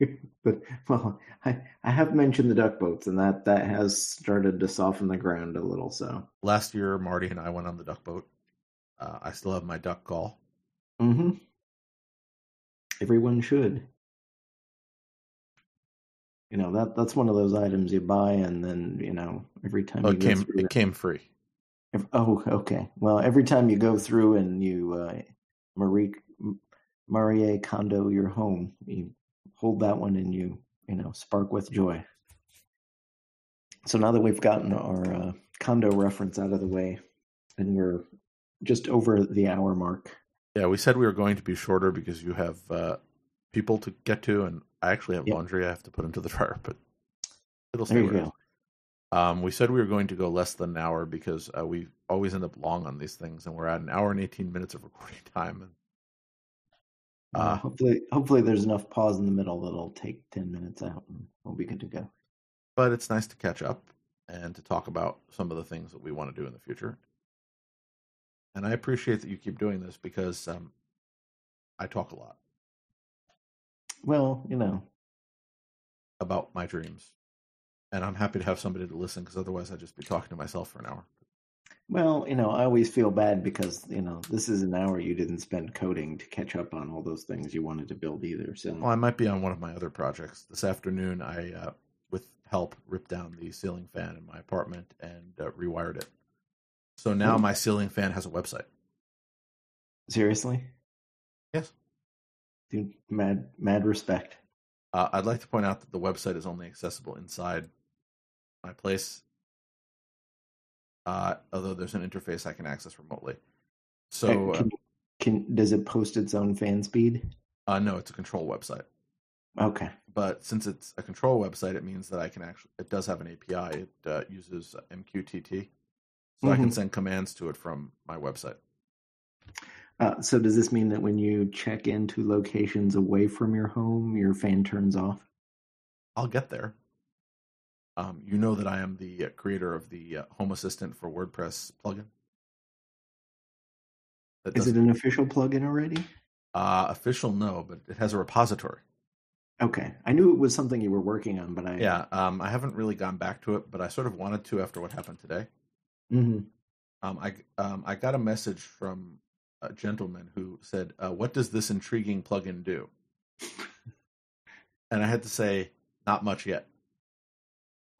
but well, I I have mentioned the duck boats, and that that has started to soften the ground a little. So, Last year, Marty and I went on the duck boat. Uh, I still have my duck call. hmm everyone should. You know that that's one of those items you buy, and then you know every time Oh, you it came it came free. If, oh, okay. Well, every time you go through and you uh, Marie Marie Kondo your home, you hold that one and you you know spark with joy. So now that we've gotten our uh, Kondo reference out of the way, and we're just over the hour mark. Yeah, we said we were going to be shorter because you have uh, people to get to, and I actually have Yep. laundry I have to put into the dryer, but it'll There stay you where it go. is. Um, we said we were going to go less than an hour because uh, we always end up long on these things, and we're at an hour and eighteen minutes of recording time. And Uh, Uh, hopefully, hopefully there's enough pause in the middle that'll take ten minutes out, and we'll be good to go. but it's nice to catch up and to talk about some of the things that we want to do in the future. And I appreciate that you keep doing this because um, I talk a lot Well, you know, about my dreams, and I'm happy to have somebody to listen because otherwise I'd just be talking to myself for an hour. Well, you know, I always feel bad because, you know, this is an hour you didn't spend coding to catch up on all those things you wanted to build either. So, Well, I might be on one of my other projects. This afternoon, I, uh, with help, ripped down the ceiling fan in my apartment and uh, rewired it. So now my ceiling fan has a website. seriously? Yes. Dude, mad, mad respect. Uh, I'd like to point out that the website is only accessible inside my place, uh, although there's an interface I can access remotely. So, Uh, uh, can, can does it post its own fan speed? uh, no, it's a control website. Okay. But since it's a control website, it means that I can actually, it does have an API. It uh, uses MQTT. So I can Mhm. send commands to it from my website. Uh, so does this mean that when you check into locations away from your home, your fan turns off? I'll get there. Um, you know that I am the uh, creator of the uh, Home Assistant for WordPress plugin. That Is it an official plugin already? uh, official? No, but it has a repository. Okay. I knew it was something you were working on, but I Yeah, um, I haven't really gone back to it, but I sort of wanted to after what happened today. Mhm. Um, I um, I got a message from a gentleman who said, uh, "What does this intriguing plugin do?" and I had to say, "Not much yet."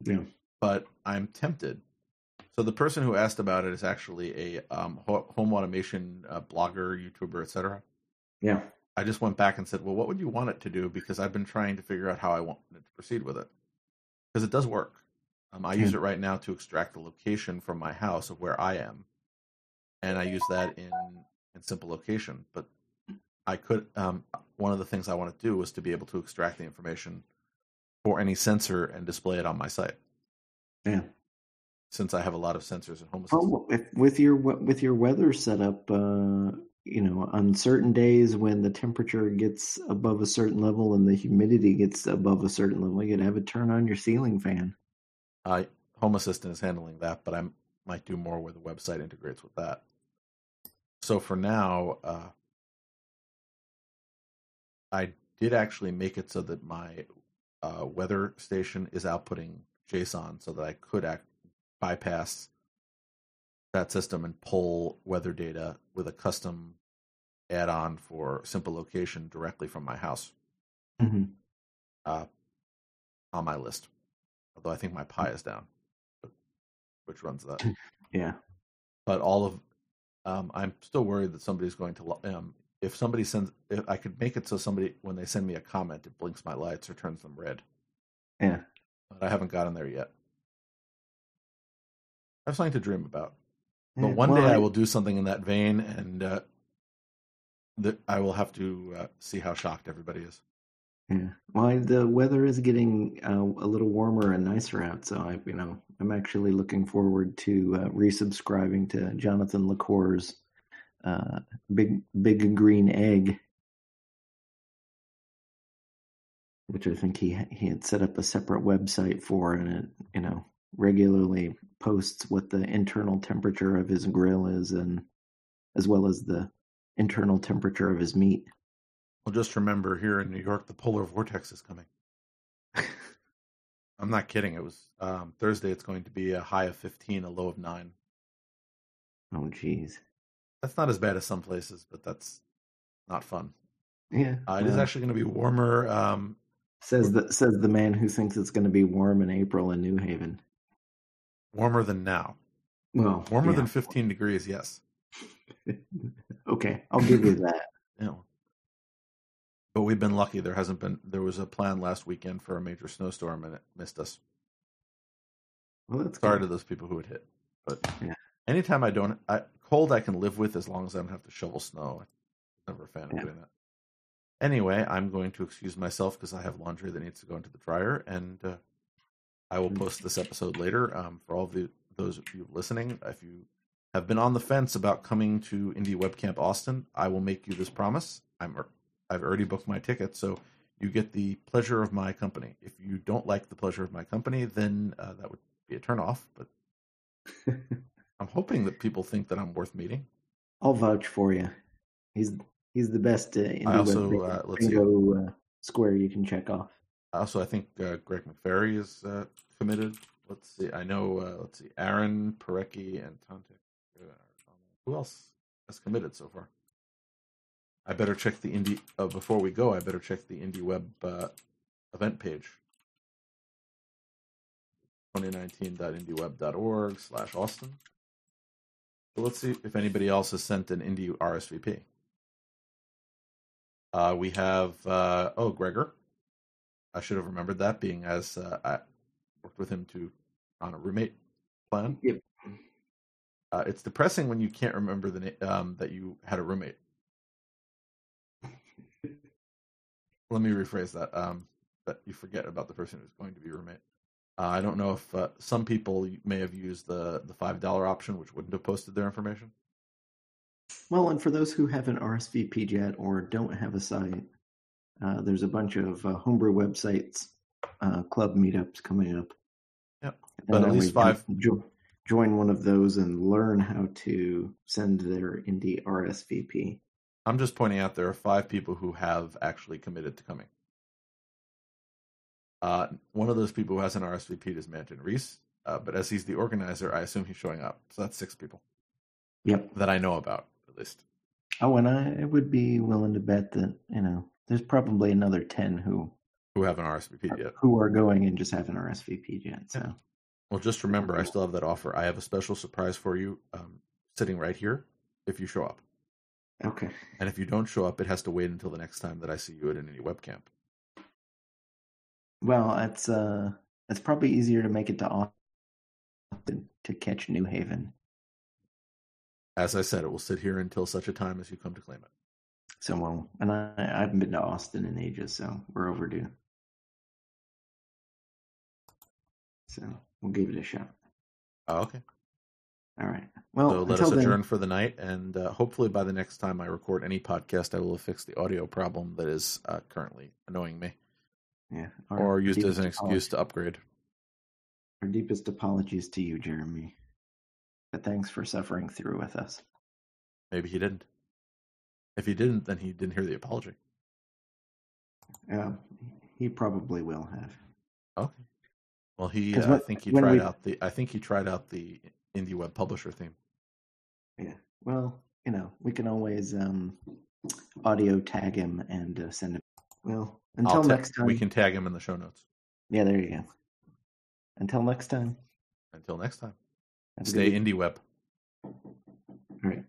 Yeah. but I'm tempted. So the person who asked about it is actually a um, home automation uh, blogger, YouTuber, etc. Yeah. I just went back and said, "Well, what would you want it to do?" Because I've been trying to figure out how I want it to proceed with it. Because it does work. Um, I use it right now to extract the location from my house of where I am, and I use that in in simple location. But I could. Um, one of the things I want to do was to be able to extract the information for any sensor and display it on my site Yeah. since I have a lot of sensors at home. Assistant. Oh, if, with your with your weather setup, uh, you know, on certain days when the temperature gets above a certain level and the humidity gets above a certain level, you could have it turn on your ceiling fan. Uh, Home Assistant is handling that, but I might do more where the website integrates with that. So for now, uh, I did actually make it so that my uh, weather station is outputting JSON so that I could act, bypass that system and pull weather data with a custom add-on for simple location directly from my house hmm uh, on my list. Although I think my Pi is down, which runs that. Yeah. But all of, um, I'm still worried that somebody's going to. Um, if somebody sends, if I could make it so somebody when they send me a comment, it blinks my lights or turns them red. Yeah. But I haven't gotten there yet. I have something to dream about. But Yeah, one well, day I will do something in that vein, and uh, that I will have to uh, see how shocked everybody is. Yeah. Well, the weather is getting uh, a little warmer and nicer out, so I, you know, I'm actually looking forward to uh, resubscribing to Jonathan LaCour's uh, big big green egg, which I think he he had set up a separate website for, and it you know regularly posts what the internal temperature of his grill is, and as well as the internal temperature of his meat. Well, just remember here in New York, the polar vortex is coming. I'm not kidding. It was um, Thursday. It's going to be a high of 15, a low of nine. Oh, jeez. That's not as bad as some places, but that's not fun. Yeah, Uh, it is well, actually going to be warmer. Um, says the says the man who thinks it's going to be warm in April in New Haven. warmer than now. Well, Warmer yeah. than 15 degrees. Yes. okay, I'll give you that. Yeah. But we've been lucky. There hasn't been. There was a plan last weekend for a major snowstorm, and it missed us. Well, that's Sorry good. to those people who it hit. But Yeah. anytime I don't, I, cold I can live with as long as I don't have to shovel snow. I'm never a fan Yeah. of doing that. Anyway, I'm going to excuse myself because I have laundry that needs to go into the dryer, and uh, I will Mm. post this episode later. Um, for all of you, those of you listening, if you have been on the fence about coming to Indie Webcamp Austin, I will make you this promise. I'm I've already booked my ticket, so you get the pleasure of my company. If you don't like the pleasure of my company, then uh, that would be a turnoff. But I'm hoping that people think that I'm worth meeting. I'll vouch for you. He's he's the best uh, indie I also, web uh, let's see. uh, square you can check off. Also, I think uh, Greg McVerry is uh, committed. Let's see. I know. Uh, let's see. Aaron Parecki and Tante. uh, Who else has committed so far? I better check the indie. Uh, before we go, I better check the indie web uh, event page. 2019.indieweb.org slash Austin. So let's see if anybody else has sent an indie RSVP. Uh, we have uh, oh Gregor. I should have remembered that, being as uh, I worked with him to on a roommate plan. Yep. Uh, it's depressing when you can't remember the na- um, that you had a roommate. Let me rephrase that. Um, that you forget about the person who's going to be your roommate. Uh, I don't know if uh, some people may have used the the five dollar option, which wouldn't have posted their information. Well, and for those who haven't RSVP'd yet or don't have a site, uh, there's a bunch of uh, homebrew websites, uh, club meetups coming up. Yep. And But at least way you can five- Jo- join one of those and learn how to send their indie RSVP. I'm just pointing out there are five people who have actually committed to coming. Uh, one of those people who hasn't RSVP'd is Manton Reece, uh, but as he's the organizer, I assume he's showing up. So that's six people Yep. that I know about, at least. Oh, and I would be willing to bet that you know there's probably another ten who Who haven't RSVP'd yet. who are going and just haven't RSVP'd yet. So Well, just remember, I still have that offer. I have a special surprise for you um, sitting right here if you show up. Okay, And if you don't show up, it has to wait until the next time that I see you at any webcamp. well, it's uh, it's probably easier to make it to Austin to catch New Haven. As I said, it will sit here until such a time as you come to claim it. So well, and I, I haven't been to Austin in ages, so we're overdue. So we'll give it a shot. Oh, okay. All right. Well, So let us then, adjourn for the night, and uh, hopefully by the next time I record any podcast, I will have fixed the audio problem that is uh, currently annoying me, yeah, our or used as an excuse to upgrade. Our deepest apologies to you, Jeremy. But thanks for suffering through with us. Maybe he didn't. If he didn't, then he didn't hear the apology. Yeah, he probably will have. Okay. Well, he. uh, I think he tried we- out the I think he tried out the indie web publisher theme. Yeah. Well, you know, we can always um, audio tag him and uh, send him. Well, until ta- next time. we can tag him in the show notes. Yeah, there you go. Until next time. Until next time, have stay indie web. All right.